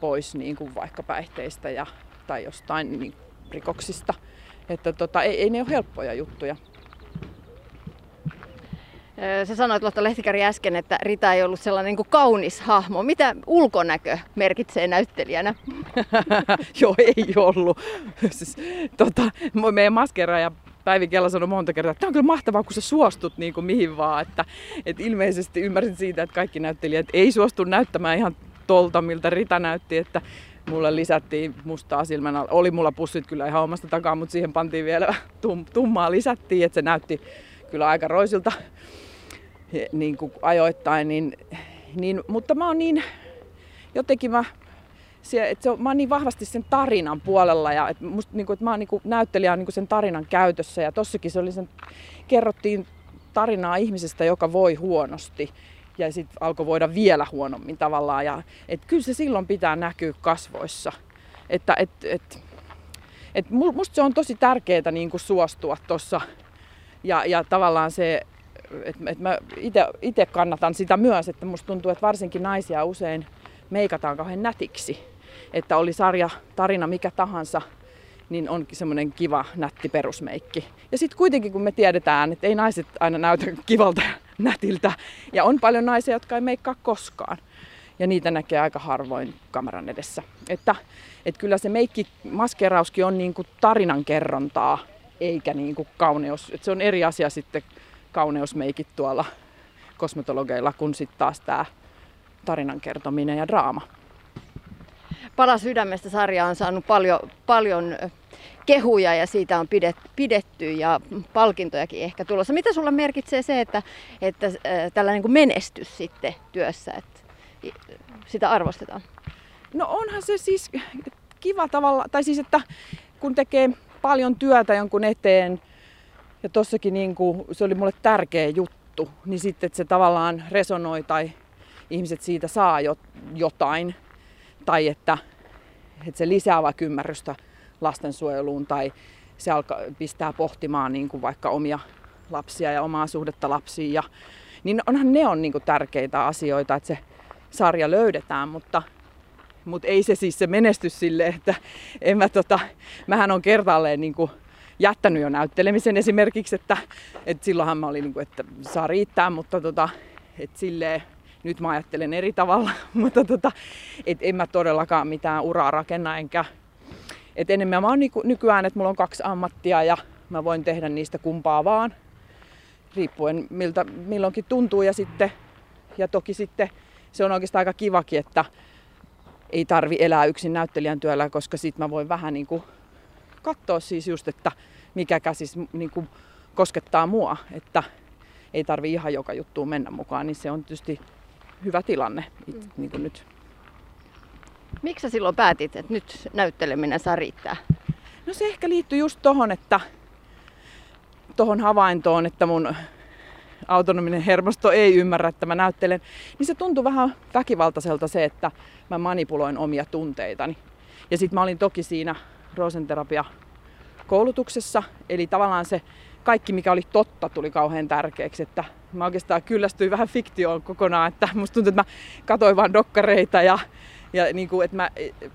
pois niin kuin vaikka päihteistä ja, tai jostain niin, rikoksista. Että tota, ei, ei ne ole helppoja juttuja. Sä sanoit Lotta Lehtikäri äsken, että Rita ei ollut sellainen niin kuin kaunis hahmo. Mitä ulkonäkö merkitsee näyttelijänä? [laughs] Joo, ei ollut. [laughs] siis, tota, meidän maskera ja Päivi Kela sanoi monta kertaa, että tämä on kyllä mahtavaa, kun sä suostut niin kuin mihin vaan. Että, että ilmeisesti ymmärsin siitä, että kaikki näyttelijät ei suostu näyttämään ihan tolta, miltä Rita näytti, että mulle lisättiin mustaa silmänä. Oli mulla pussit kyllä ihan omasta takaa, mutta siihen pantiin vielä tum, tummaa lisättiin, että se näytti kyllä aika roisilta niin kuin ajoittain. Niin, niin, mutta mä oon niin, jotenkin mä, se, että se on, mä oon niin vahvasti sen tarinan puolella ja että, musta, niin kuin, että mä oon niin näyttelijä niin sen tarinan käytössä ja tossakin se oli sen, kerrottiin tarinaa ihmisestä, joka voi huonosti ja sitten alkoi voida vielä huonommin tavallaan. Ja, et kyllä se silloin pitää näkyä kasvoissa. Että et, et, et musta se on tosi tärkeää niin kuin suostua tuossa ja, ja tavallaan se, että et mä itse kannatan sitä myös, että musta tuntuu, että varsinkin naisia usein meikataan kauhean nätiksi. Että oli sarja, tarina mikä tahansa, niin onkin semmoinen kiva, nätti perusmeikki. Ja sitten kuitenkin kun me tiedetään, että ei naiset aina näytä kivalta nätiltä, ja on paljon naisia, jotka ei meikkaa koskaan, ja niitä näkee aika harvoin kameran edessä. Että, että kyllä se meikki, maskerauskin on niinku tarinan kerrontaa, eikä niinku kauneus. Että se on eri asia sitten kauneusmeikit tuolla kosmetologeilla, kun sitten taas tämä tarinan kertominen ja draama. Pala sydämestä sarja on saanut paljon, paljon kehuja ja siitä on pidetty ja palkintojakin ehkä tulossa. Mitä sulla merkitsee se, että, että tällainen niin menestys sitten työssä, että sitä arvostetaan? No onhan se siis kiva tavalla, tai siis että kun tekee paljon työtä jonkun eteen, ja tossakin niin kuin, se oli mulle tärkeä juttu, niin sitten että se tavallaan resonoi tai ihmiset siitä saa jotain, tai että, että se lisää vaikka ymmärrystä lastensuojeluun tai se alkaa, pistää pohtimaan niin kuin vaikka omia lapsia ja omaa suhdetta lapsiin. Ja, niin onhan ne on niin kuin tärkeitä asioita, että se sarja löydetään, mutta, mutta ei se siis se menestys sille, että en mä tota, mähän on kertaalleen niin kuin jättänyt jo näyttelemisen esimerkiksi, että, että silloinhan mä olin, niin kuin, että saa riittää, mutta tota, että silleen, nyt mä ajattelen eri tavalla, [laughs] mutta tota, et en mä todellakaan mitään uraa rakenna, enkä et enemmän mä oon niinku nykyään, että mulla on kaksi ammattia ja mä voin tehdä niistä kumpaa vaan, riippuen miltä milloinkin tuntuu ja sitten, ja toki sitten se on oikeastaan aika kivakin, että ei tarvi elää yksin näyttelijän työllä, koska sit mä voin vähän niinku katsoa siis just, että mikä käsis niinku koskettaa mua, että ei tarvi ihan joka juttuun mennä mukaan, niin se on tietysti hyvä tilanne it, mm. niin kuin nyt. Miksi sä silloin päätit, että nyt näytteleminen saa riittää? No se ehkä liittyy just tohon, että tohon havaintoon, että mun autonominen hermosto ei ymmärrä, että mä näyttelen, niin se tuntui vähän väkivaltaiselta se, että mä manipuloin omia tunteitani. Ja sitten mä olin toki siinä rosenterapia koulutuksessa, eli tavallaan se kaikki, mikä oli totta, tuli kauhean tärkeäksi. Että mä oikeastaan kyllästyin vähän fiktioon kokonaan, että musta tuntui, että mä katsoin vaan dokkareita ja, ja niin kuin, että mä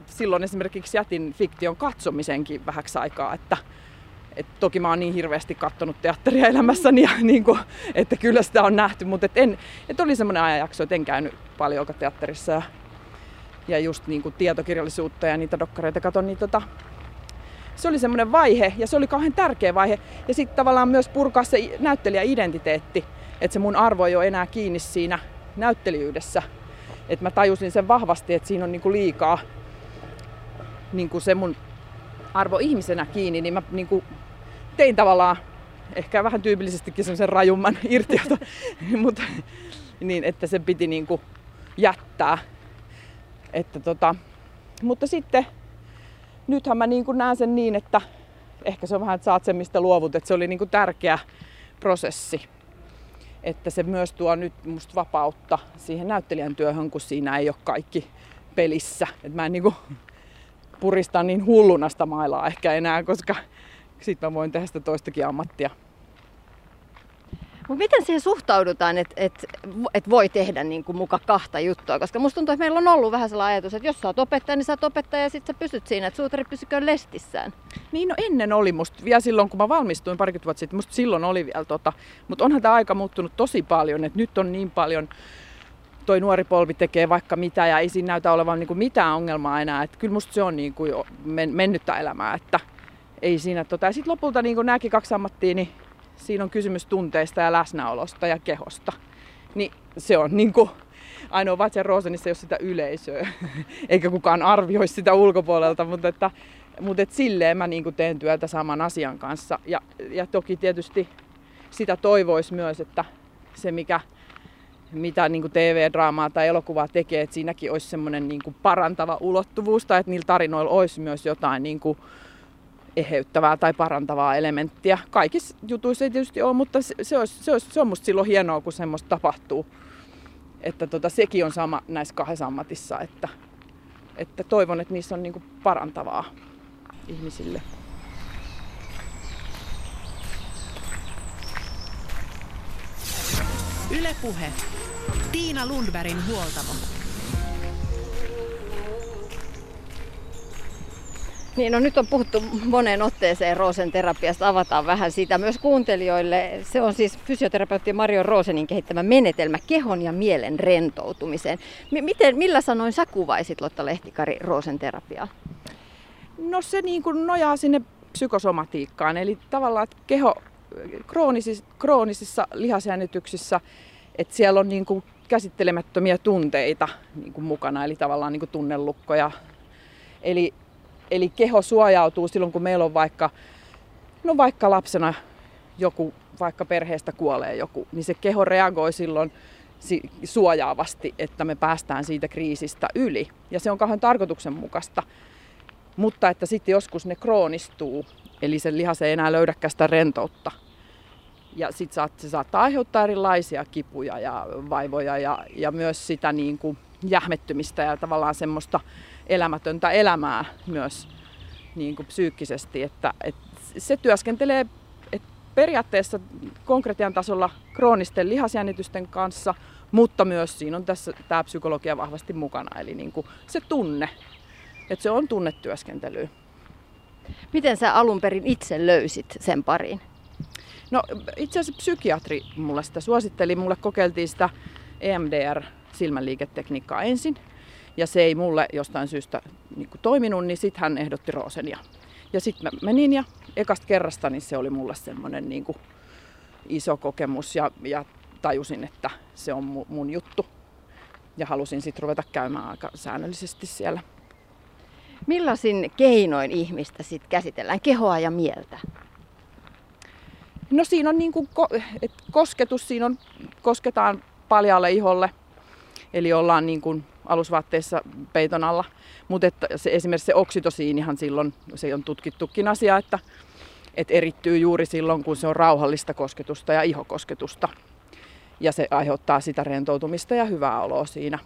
silloin esimerkiksi jätin fiktion katsomisenkin vähäksi aikaa, että, että toki mä oon niin hirveästi katsonut teatteria elämässäni, ja niin kuin, että kyllä sitä on nähty, mutta et en, et oli semmoinen ajanjakso, että en käynyt paljon teatterissa ja, ja just niin kuin tietokirjallisuutta ja niitä dokkareita katon, niin tota, se oli semmoinen vaihe ja se oli kauhean tärkeä vaihe. Ja sitten tavallaan myös purkaa se näyttelijäidentiteetti, että se mun arvo ei ole enää kiinni siinä näyttelijyydessä. Että mä tajusin sen vahvasti, että siinä on niinku liikaa niinku se mun arvo ihmisenä kiinni, niin mä niinku tein tavallaan ehkä vähän tyypillisestikin sen rajumman [laughs] irtiota, mutta niin, että se piti niinku jättää. Että tota, mutta sitten nythän mä niin näen sen niin, että ehkä se on vähän, että saat sen mistä luovut, että se oli niin tärkeä prosessi. Että se myös tuo nyt musta vapautta siihen näyttelijän työhön, kun siinä ei ole kaikki pelissä. Että mä en niin kuin purista niin hulluna sitä mailaa ehkä enää, koska sitten mä voin tehdä sitä toistakin ammattia. Mutta miten siihen suhtaudutaan, että et, et voi tehdä niin kuin muka kahta juttua? Koska musta tuntuu, että meillä on ollut vähän sellainen ajatus, että jos sä oot opettaja, niin sä oot opettaja ja sitten sä pysyt siinä, että suutari pysykö lestissään. Niin no ennen oli musta, vielä silloin kun mä valmistuin parikymmentä vuotta sitten, musta silloin oli vielä tota. Mutta onhan tämä aika muuttunut tosi paljon, että nyt on niin paljon toi nuori polvi tekee vaikka mitä ja ei siinä näytä olevan niin kuin mitään ongelmaa enää. Että kyllä musta se on niin kuin mennyttä elämää, että ei siinä tota. Ja sitten lopulta niin kuin kaksi ammattia, niin siinä on kysymys tunteista ja läsnäolosta ja kehosta. Niin se on niin kuin, ainoa Vatsen Rosenissa ole sitä yleisöä, [laughs] eikä kukaan arvioi sitä ulkopuolelta, mutta, että, mutta että silleen mä niin teen työtä saman asian kanssa. Ja, ja toki tietysti sitä toivoisi myös, että se mikä mitä niin TV-draamaa tai elokuvaa tekee, että siinäkin olisi semmoinen niin parantava ulottuvuus tai että niillä tarinoilla olisi myös jotain niin kuin eheyttävää tai parantavaa elementtiä. Kaikissa jutuissa ei tietysti ole, mutta se, se, olisi, se, olisi, se on musta silloin hienoa, kun semmoista tapahtuu. Että tota, sekin on sama näissä kahdessa ammatissa, että, että toivon, että niissä on niinku parantavaa ihmisille. Ylepuhe. Tiina Lundbergin huoltamo. Niin, no nyt on puhuttu moneen otteeseen Roosen terapiasta. Avataan vähän siitä myös kuuntelijoille. Se on siis fysioterapeutti Mario Roosenin kehittämä menetelmä kehon ja mielen rentoutumiseen. M- miten, millä sanoin sä kuvaisit Lotta Lehtikari Roosen terapiaa? No se niin kuin nojaa sinne psykosomatiikkaan, eli tavallaan että keho kroonisissa, kroonisissa lihasjännityksissä, että siellä on niin kuin käsittelemättömiä tunteita niin kuin mukana, eli tavallaan niin kuin tunnelukkoja. Eli, eli keho suojautuu silloin, kun meillä on vaikka, no vaikka lapsena joku, vaikka perheestä kuolee joku, niin se keho reagoi silloin suojaavasti, että me päästään siitä kriisistä yli. Ja se on kauhean tarkoituksenmukaista. Mutta että sitten joskus ne kroonistuu, eli se lihas ei enää löydäkään sitä rentoutta. Ja sitten se saattaa aiheuttaa erilaisia kipuja ja vaivoja ja, ja myös sitä niin kuin jähmettymistä ja tavallaan semmoista elämätöntä elämää myös niin kuin psyykkisesti. Että, että se työskentelee että periaatteessa konkretian tasolla kroonisten lihasjännitysten kanssa, mutta myös siinä on tässä tämä psykologia vahvasti mukana, eli niin kuin se tunne, että se on tunnetyöskentelyä. Miten sä alun perin itse löysit sen pariin? No itse asiassa psykiatri mulle sitä suositteli. Mulle kokeiltiin sitä EMDR silmänliiketekniikkaa ensin. Ja se ei mulle jostain syystä niin kuin toiminut, niin sitten hän ehdotti Roosenia. Ja sitten mä menin ja ekasta kerrasta niin se oli mulle semmoinen niin kuin iso kokemus ja, ja tajusin, että se on mun juttu. Ja halusin sitten ruveta käymään aika säännöllisesti siellä. Millaisin keinoin ihmistä sit käsitellään, kehoa ja mieltä? No siinä on niin kuin et kosketus, siinä on, kosketaan paljaalle iholle, eli ollaan niin kuin alusvaatteissa peiton alla. Mutta se, esimerkiksi se oksitosiinihan silloin, se on tutkittukin asia, että, että erittyy juuri silloin, kun se on rauhallista kosketusta ja ihokosketusta. Ja se aiheuttaa sitä rentoutumista ja hyvää oloa siinä.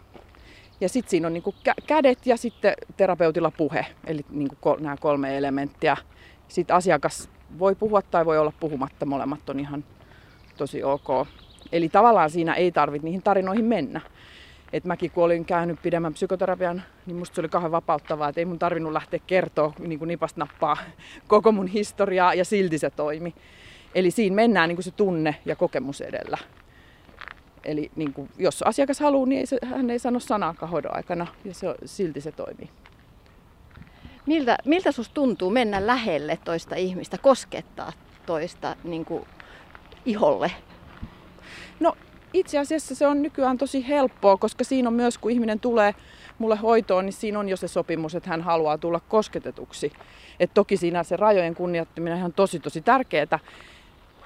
Ja sitten siinä on niinku kädet ja sitten terapeutilla puhe, eli niinku nämä kolme elementtiä. Sitten asiakas voi puhua tai voi olla puhumatta, molemmat on ihan tosi ok. Eli tavallaan siinä ei tarvitse niihin tarinoihin mennä. Et mäkin kun olin käynyt pidemmän psykoterapian, niin musta se oli kauhean vapauttavaa, että ei mun tarvinnut lähteä kertoa niin kuin nipasta nappaa [laughs] koko mun historiaa ja silti se toimi. Eli siinä mennään niin kuin se tunne ja kokemus edellä. Eli niin kuin, jos asiakas haluaa, niin ei se, hän ei sano sanaakaan hoidon aikana ja se, silti se toimii. Miltä, miltä susta tuntuu mennä lähelle toista ihmistä, koskettaa toista niin kuin iholle? No itse asiassa se on nykyään tosi helppoa, koska siinä on myös, kun ihminen tulee mulle hoitoon, niin siinä on jo se sopimus, että hän haluaa tulla kosketetuksi. Et toki siinä se rajojen kunnioittaminen on tosi tosi tärkeää.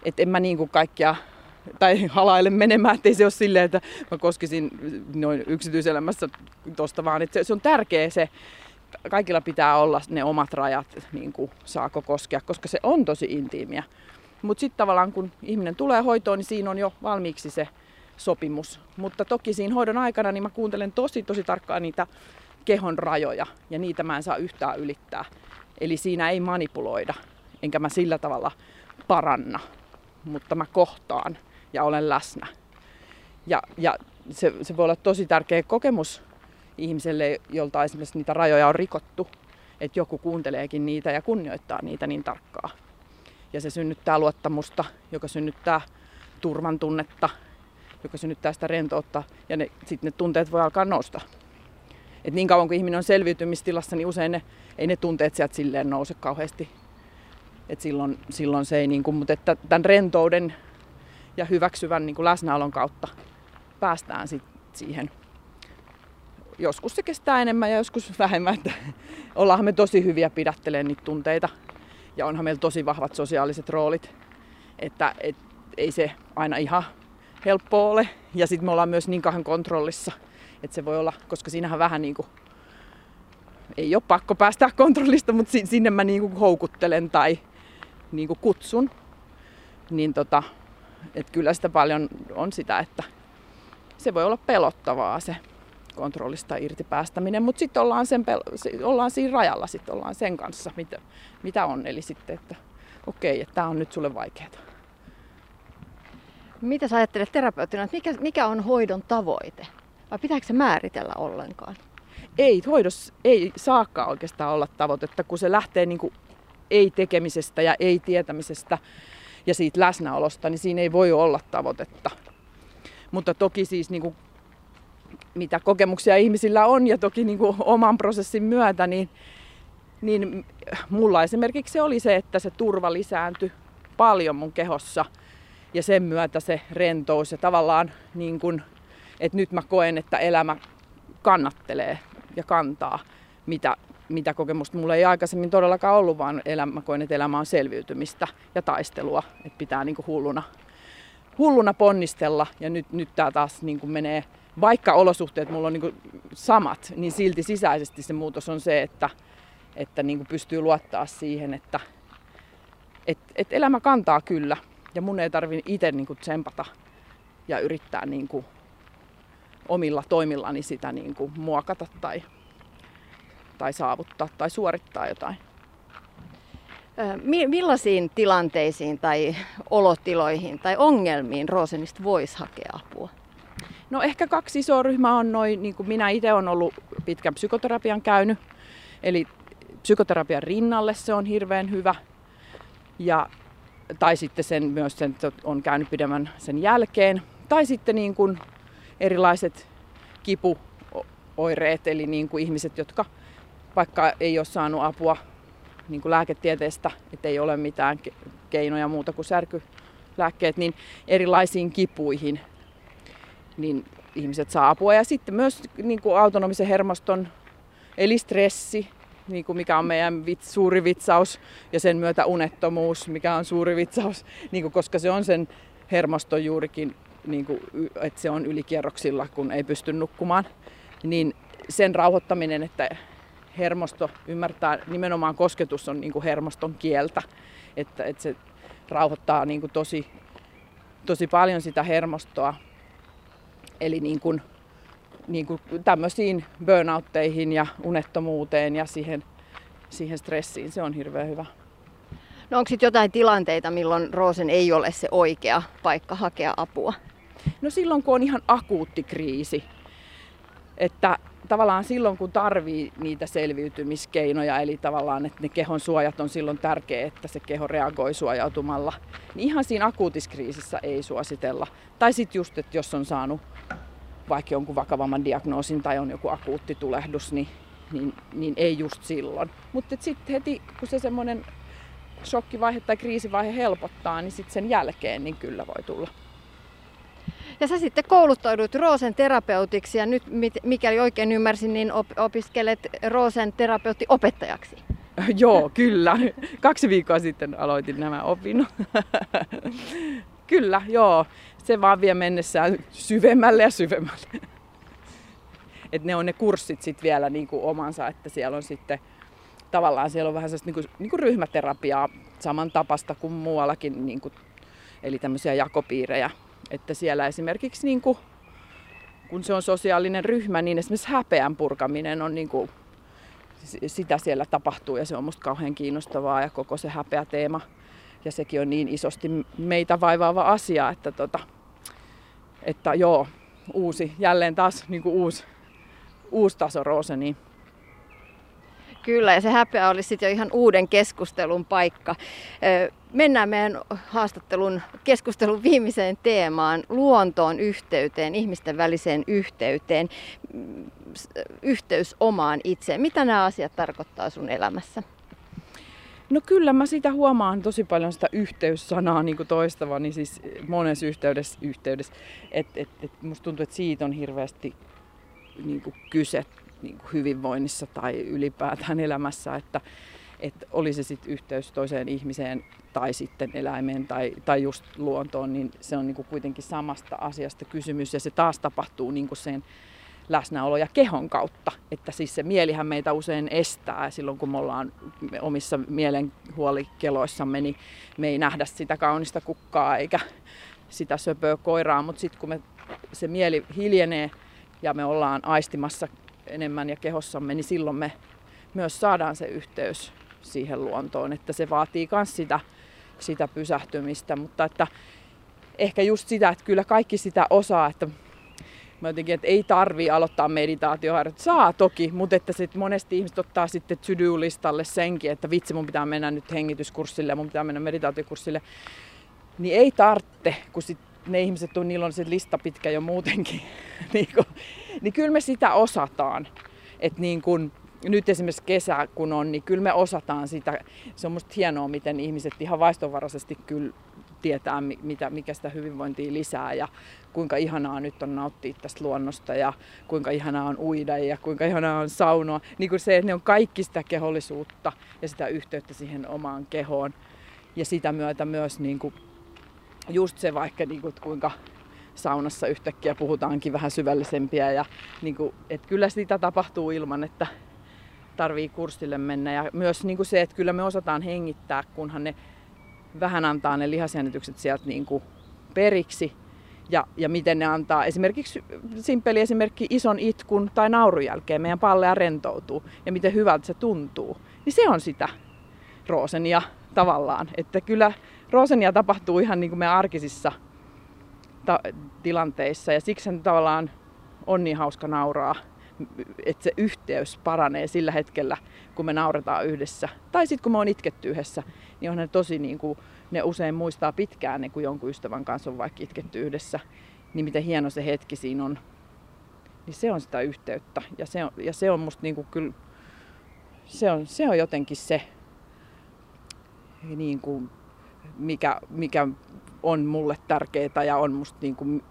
Että en mä niin kuin kaikkia tai [laughs] halaille menemään, ettei se ole silleen, että mä koskisin noin yksityiselämässä tosta vaan. Että se, se on tärkeä se, kaikilla pitää olla ne omat rajat, niin kuin saako koskea, koska se on tosi intiimiä. Mutta sitten tavallaan kun ihminen tulee hoitoon, niin siinä on jo valmiiksi se sopimus. Mutta toki siinä hoidon aikana niin mä kuuntelen tosi tosi tarkkaan niitä kehon rajoja ja niitä mä en saa yhtään ylittää. Eli siinä ei manipuloida, enkä mä sillä tavalla paranna, mutta mä kohtaan ja olen läsnä. Ja, ja se, se voi olla tosi tärkeä kokemus ihmiselle, jolta esimerkiksi niitä rajoja on rikottu, että joku kuunteleekin niitä ja kunnioittaa niitä niin tarkkaa. Ja se synnyttää luottamusta, joka synnyttää turvan tunnetta, joka synnyttää sitä rentoutta ja sitten ne tunteet voi alkaa nousta. Et niin kauan kuin ihminen on selviytymistilassa, niin usein ne, ei ne tunteet sieltä silleen nouse kauheasti. Et silloin, silloin se ei, niin kuin, mutta että tämän rentouden ja hyväksyvän niin kuin läsnäolon kautta päästään sit siihen joskus se kestää enemmän ja joskus vähemmän. Että [laughs] ollaan me tosi hyviä pidättelemään niitä tunteita. Ja onhan meillä tosi vahvat sosiaaliset roolit. Että et, ei se aina ihan helppoa ole. Ja sitten me ollaan myös niin kauan kontrollissa. Että se voi olla, koska siinähän vähän niin kuin, ei ole pakko päästä kontrollista, mutta sinne mä niin kuin houkuttelen tai niin kuin kutsun. Niin tota, että kyllä sitä paljon on sitä, että se voi olla pelottavaa se kontrollista irti päästäminen, mutta sitten ollaan, sen pel- ollaan siinä rajalla, sitten ollaan sen kanssa, mitä, mitä on. Eli sitten, että okei, että tämä on nyt sulle vaikeaa. Mitä sä ajattelet terapeuttina, että mikä, mikä on hoidon tavoite? Vai pitääkö se määritellä ollenkaan? Ei, hoidossa ei saakaan oikeastaan olla tavoitetta, kun se lähtee niin kuin ei-tekemisestä ja ei-tietämisestä ja siitä läsnäolosta, niin siinä ei voi olla tavoitetta. Mutta toki siis niin kuin, mitä kokemuksia ihmisillä on ja toki niin kuin oman prosessin myötä, niin, niin mulla esimerkiksi se oli se, että se turva lisääntyi paljon mun kehossa ja sen myötä se rentous ja tavallaan niin kuin, että nyt mä koen, että elämä kannattelee ja kantaa, mitä, mitä kokemusta mulla ei aikaisemmin todellakaan ollut, vaan elämä, koen, että elämä on selviytymistä ja taistelua, että pitää niin kuin hulluna, hulluna ponnistella. Ja nyt, nyt tämä taas niin kuin menee, vaikka olosuhteet mulla on niin kuin samat, niin silti sisäisesti se muutos on se, että, että niin kuin pystyy luottaa siihen, että et, et elämä kantaa kyllä ja mun ei tarvi itse niin kuin tsempata ja yrittää niin kuin omilla toimillani sitä niin kuin muokata tai, tai saavuttaa tai suorittaa jotain. Millaisiin tilanteisiin tai olotiloihin tai ongelmiin Roosenista voisi hakea apua? No ehkä kaksi isoa ryhmää on noin, niin kuin minä itse olen ollut pitkän psykoterapian käynyt. Eli psykoterapian rinnalle se on hirveän hyvä. Ja, tai sitten sen myös sen, on käynyt pidemmän sen jälkeen. Tai sitten niin kuin erilaiset kipuoireet, eli niin kuin ihmiset, jotka vaikka ei ole saanut apua niin kuin lääketieteestä, että ei ole mitään keinoja muuta kuin särkylääkkeet, niin erilaisiin kipuihin niin ihmiset saa apua. Ja sitten myös niin kuin autonomisen hermoston, eli stressi, niin kuin mikä on meidän vits, suuri vitsaus, ja sen myötä unettomuus, mikä on suuri vitsaus, niin kuin, koska se on sen hermoston juurikin niin kuin, että se on ylikierroksilla, kun ei pysty nukkumaan, niin sen rauhoittaminen, että hermosto ymmärtää, nimenomaan kosketus on niin kuin hermoston kieltä, että, että se rauhoittaa niin kuin tosi, tosi paljon sitä hermostoa. Eli niin kuin, niin kuin tämmöisiin burnoutteihin ja unettomuuteen ja siihen, siihen stressiin, se on hirveän hyvä. No onko sitten jotain tilanteita, milloin Roosen ei ole se oikea paikka hakea apua? No silloin, kun on ihan akuutti kriisi. Että tavallaan silloin, kun tarvii niitä selviytymiskeinoja, eli tavallaan, että ne kehon suojat on silloin tärkeä, että se keho reagoi suojautumalla, niin ihan siinä akuutiskriisissä ei suositella. Tai sitten just, että jos on saanut vaikka jonkun vakavamman diagnoosin tai on joku akuutti tulehdus, niin, niin, niin ei just silloin. Mutta sitten heti, kun se semmoinen shokkivaihe tai kriisivaihe helpottaa, niin sitten sen jälkeen niin kyllä voi tulla ja sä sitten kouluttaudut Roosen terapeutiksi ja nyt mikäli oikein ymmärsin, niin opiskelet Roosen terapeutti opettajaksi. [laughs] Joo, kyllä. Kaksi viikkoa sitten aloitin nämä opinnot. [laughs] kyllä, joo. Se vaan vie mennessään syvemmälle ja syvemmälle. Et ne on ne kurssit sitten vielä niinku omansa, että siellä on sitten tavallaan siellä on vähän sellaista niinku, niinku ryhmäterapiaa samantapasta kuin muuallakin, niinku, eli tämmöisiä jakopiirejä että siellä esimerkiksi niin kuin, kun se on sosiaalinen ryhmä, niin esimerkiksi häpeän purkaminen on niin kuin, sitä siellä tapahtuu ja se on musta kauhean kiinnostavaa ja koko se häpeä teema. Ja sekin on niin isosti meitä vaivaava asia, että, tota, että joo, uusi, jälleen taas niin kuin uusi, uusi taso Rooseniin. Kyllä, ja se häpeä olisi sitten jo ihan uuden keskustelun paikka. Mennään meidän haastattelun keskustelun viimeiseen teemaan, luontoon yhteyteen, ihmisten väliseen yhteyteen, mm, yhteys omaan itseen. Mitä nämä asiat tarkoittaa sun elämässä? No kyllä mä sitä huomaan tosi paljon sitä yhteyssanaa niin kuin toistavani siis monessa yhteydessä. yhteydessä. Et, et, et musta tuntuu, että siitä on hirveästi niin kuin kyse niin kuin hyvinvoinnissa tai ylipäätään elämässä, että, että oli se sitten yhteys toiseen ihmiseen tai sitten eläimeen tai, tai just luontoon, niin se on niin kuin kuitenkin samasta asiasta kysymys ja se taas tapahtuu niin kuin sen läsnäolo ja kehon kautta. Että siis se mielihän meitä usein estää silloin, kun me ollaan omissa mielenhuolikeloissamme, niin me ei nähdä sitä kaunista kukkaa eikä sitä söpöä koiraa, mutta sitten kun me, se mieli hiljenee ja me ollaan aistimassa enemmän ja kehossamme, niin silloin me myös saadaan se yhteys siihen luontoon, että se vaatii myös sitä, sitä pysähtymistä, mutta että ehkä just sitä, että kyllä kaikki sitä osaa, että mä jotenkin, että ei tarvi aloittaa meditaatioharjoitusta. Saa toki, mutta että sit monesti ihmiset ottaa sitten to-do-listalle senkin, että vitsi mun pitää mennä nyt hengityskurssille ja mun pitää mennä meditaatiokurssille. Niin ei tarvitse, kun sit ne ihmiset on, niillä on se lista pitkä jo muutenkin. [laughs] niin, kun, niin kyllä me sitä osataan. Että niin kun, nyt esimerkiksi kesä kun on, niin kyllä me osataan sitä. Se on musta hienoa, miten ihmiset ihan vaistonvaraisesti kyllä tietää, mitä, mikä sitä hyvinvointia lisää ja kuinka ihanaa nyt on nauttia tästä luonnosta ja kuinka ihanaa on uida ja kuinka ihanaa on saunoa. Niin kuin se, että ne on kaikki sitä kehollisuutta ja sitä yhteyttä siihen omaan kehoon. Ja sitä myötä myös niin kuin, just se vaikka, niin kuin, kuinka saunassa yhtäkkiä puhutaankin vähän syvällisempiä. Ja, niin kuin, että kyllä sitä tapahtuu ilman, että tarvii kurssille mennä. Ja myös niin kuin se, että kyllä me osataan hengittää, kunhan ne vähän antaa ne lihasjännitykset sieltä niin kuin periksi. Ja, ja miten ne antaa esimerkiksi, simppeli esimerkki, ison itkun tai naurun jälkeen meidän pallea rentoutuu ja miten hyvältä se tuntuu. Niin se on sitä roosenia tavallaan. Että kyllä roosenia tapahtuu ihan niin kuin meidän arkisissa ta- tilanteissa ja siksi tavallaan on niin hauska nauraa että se yhteys paranee sillä hetkellä, kun me nauretaan yhdessä. Tai sitten kun me on itketty yhdessä, niin on ne tosi niin kuin, ne usein muistaa pitkään, niin kun jonkun ystävän kanssa on vaikka itketty yhdessä, niin miten hieno se hetki siinä on. Niin se on sitä yhteyttä. Ja se on, ja se on musta niin kuin kyllä, se on, se on jotenkin se, niin kuin, mikä, mikä on mulle tärkeää ja on musta niin kuin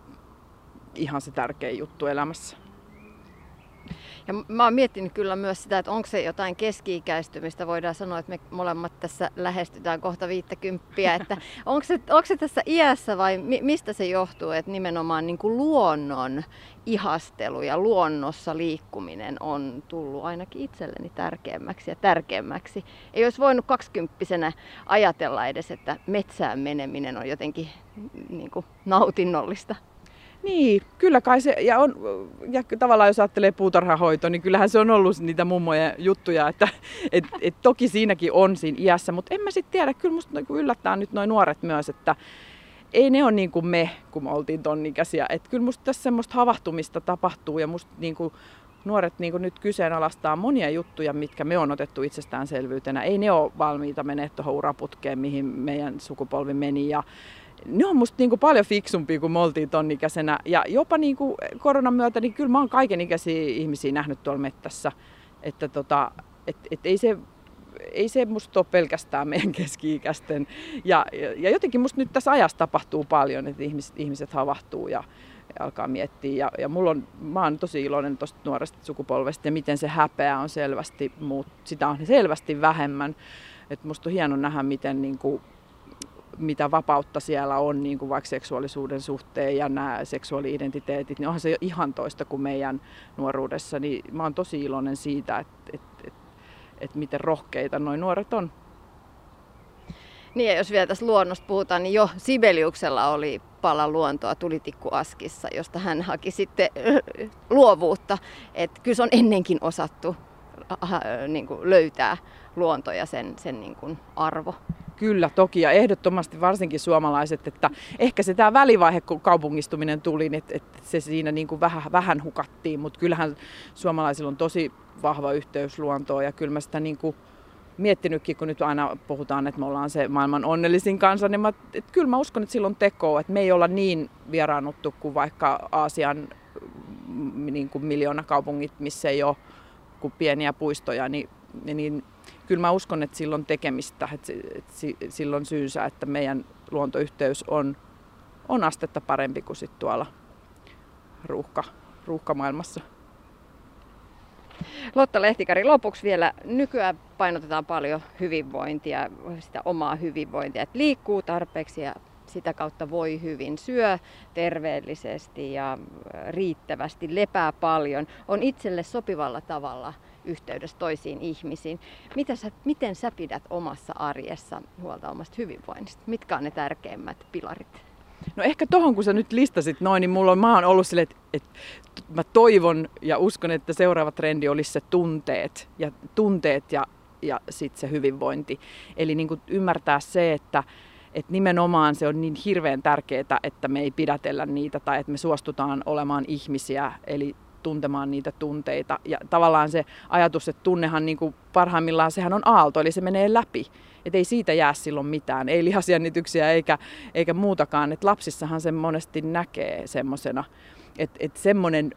ihan se tärkein juttu elämässä. Ja mä oon miettinyt kyllä myös sitä, että onko se jotain keski-ikäistymistä. Voidaan sanoa, että me molemmat tässä lähestytään kohta viittäkymppiä. Että [laughs] onko, se, onko se tässä iässä vai mi, mistä se johtuu, että nimenomaan niin kuin luonnon ihastelu ja luonnossa liikkuminen on tullut ainakin itselleni tärkeämmäksi ja tärkeämmäksi. Ei olisi voinut kaksikymppisenä ajatella edes, että metsään meneminen on jotenkin niin kuin nautinnollista. Niin, kyllä kai se, ja, on, ja tavallaan jos ajattelee puutarhahoito, niin kyllähän se on ollut niitä mummojen juttuja, että et, et toki siinäkin on siinä iässä, mutta en mä sitten tiedä, kyllä musta niinku yllättää nyt noin nuoret myös, että ei ne ole niin kuin me, kun me oltiin ton ikäisiä. Että kyllä musta tässä semmoista havahtumista tapahtuu ja musta niin kuin nuoret niin kuin nyt kyseenalaistaa monia juttuja, mitkä me on otettu itsestäänselvyytenä. Ei ne ole valmiita menee tuohon uraputkeen, mihin meidän sukupolvi meni. Ja ne on musta niin kuin paljon fiksumpia kuin me oltiin ton ikäisenä. Ja jopa niin kuin koronan myötä, niin kyllä mä oon kaiken ikäisiä ihmisiä nähnyt tuolla mettässä. Että tota, et, et ei se ei se musta ole pelkästään meidän keski-ikäisten. Ja, ja, ja jotenkin musta nyt tässä ajassa tapahtuu paljon, että ihmiset, ihmiset havahtuu ja, ja alkaa miettiä. Ja, ja mulla on, mä oon tosi iloinen tuosta nuoresta sukupolvesta ja miten se häpeä on selvästi, muut, sitä on selvästi vähemmän. Et musta on hieno nähdä, miten niin kuin, mitä vapautta siellä on niin kuin vaikka seksuaalisuuden suhteen ja nämä seksuaali-identiteetit, niin onhan se jo ihan toista kuin meidän nuoruudessa. Niin mä oon tosi iloinen siitä, että, että, että, että miten rohkeita noin nuoret on. Niin ja jos vielä tästä luonnosta puhutaan, niin jo Sibeliuksella oli pala luontoa tulitikkuaskissa, josta hän haki sitten [laughs] luovuutta. Että kyllä se on ennenkin osattu niin kuin löytää luonto ja sen, sen niin kuin arvo. Kyllä, toki. Ja ehdottomasti varsinkin suomalaiset, että ehkä se tämä välivaihe, kun kaupungistuminen tuli, niin että, että se siinä niin kuin vähän, vähän hukattiin, mutta kyllähän suomalaisilla on tosi vahva yhteys luontoon ja kyllä mä sitä niin kuin miettinytkin, kun nyt aina puhutaan, että me ollaan se maailman onnellisin kansa, niin mä, että kyllä mä uskon, että silloin tekoa, että me ei olla niin vieraannuttu kuin vaikka Aasian mm, niin kuin miljoona kaupungit, missä ei ole kuin pieniä puistoja, niin, niin kyllä mä uskon, että silloin tekemistä, että silloin syynsä, että meidän luontoyhteys on, on astetta parempi kuin sit tuolla ruuhka, ruuhkamaailmassa. Lotta Lehtikari, lopuksi vielä nykyään painotetaan paljon hyvinvointia, sitä omaa hyvinvointia, että liikkuu tarpeeksi ja sitä kautta voi hyvin, syö terveellisesti ja riittävästi, lepää paljon, on itselle sopivalla tavalla yhteydessä toisiin ihmisiin. Mitä sä, miten sä pidät omassa arjessa huolta omasta hyvinvoinnista? Mitkä on ne tärkeimmät pilarit? No ehkä tohon, kun sä nyt listasit noin, niin mulla on, mä oon ollut silleen, että, että mä toivon ja uskon, että seuraava trendi olisi se tunteet ja tunteet ja, ja sitten se hyvinvointi. Eli niin kuin ymmärtää se, että, että nimenomaan se on niin hirveän tärkeää, että me ei pidätellä niitä tai että me suostutaan olemaan ihmisiä, eli tuntemaan niitä tunteita. Ja tavallaan se ajatus, että tunnehan niin kuin parhaimmillaan sehän on aalto, eli se menee läpi. Että ei siitä jää silloin mitään, ei lihasjännityksiä eikä, eikä muutakaan. Et lapsissahan se monesti näkee semmoisena. Että et semmoinen,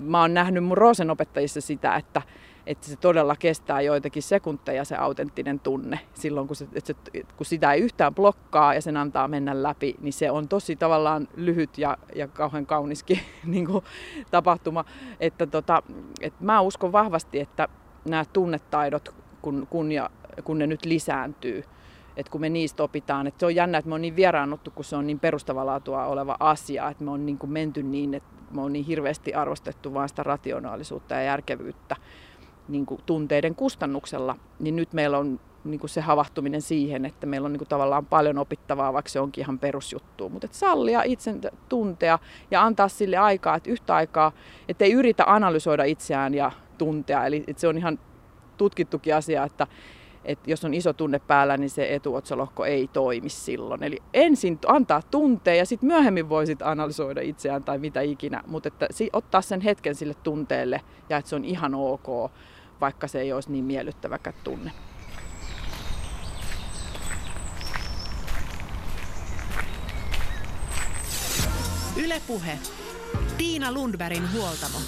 mä oon nähnyt mun Roosen opettajissa sitä, että että se todella kestää joitakin sekunteja se autenttinen tunne. Silloin kun, se, että se, kun sitä ei yhtään blokkaa ja sen antaa mennä läpi, niin se on tosi tavallaan lyhyt ja, ja kauhean kauniskin [laughs] niin kuin, tapahtuma. Että tota, että mä uskon vahvasti, että nämä tunnetaidot, kun, kun, ja, kun ne nyt lisääntyy, että kun me niistä opitaan, että se on jännä, että me on niin vieraannuttu, kun se on niin perustavalaatua oleva asia, että me on niin kuin menty niin, että me on niin hirveästi arvostettu vain sitä rationaalisuutta ja järkevyyttä niin kuin tunteiden kustannuksella, niin nyt meillä on niin kuin se havahtuminen siihen, että meillä on niin kuin tavallaan paljon opittavaa, vaikka se onkin ihan perusjuttu. Mutta sallia itsen tuntea ja antaa sille aikaa, että yhtä aikaa, että ei yritä analysoida itseään ja tuntea. Eli että se on ihan tutkittukin asia, että, että jos on iso tunne päällä, niin se etuotsalohko ei toimi silloin. Eli ensin antaa tuntea ja sitten myöhemmin voisit analysoida itseään tai mitä ikinä, mutta ottaa sen hetken sille tunteelle ja että se on ihan ok vaikka se ei olisi niin miellyttäväkään tunne. Ylepuhe. Tiina Lundbergin huoltamo.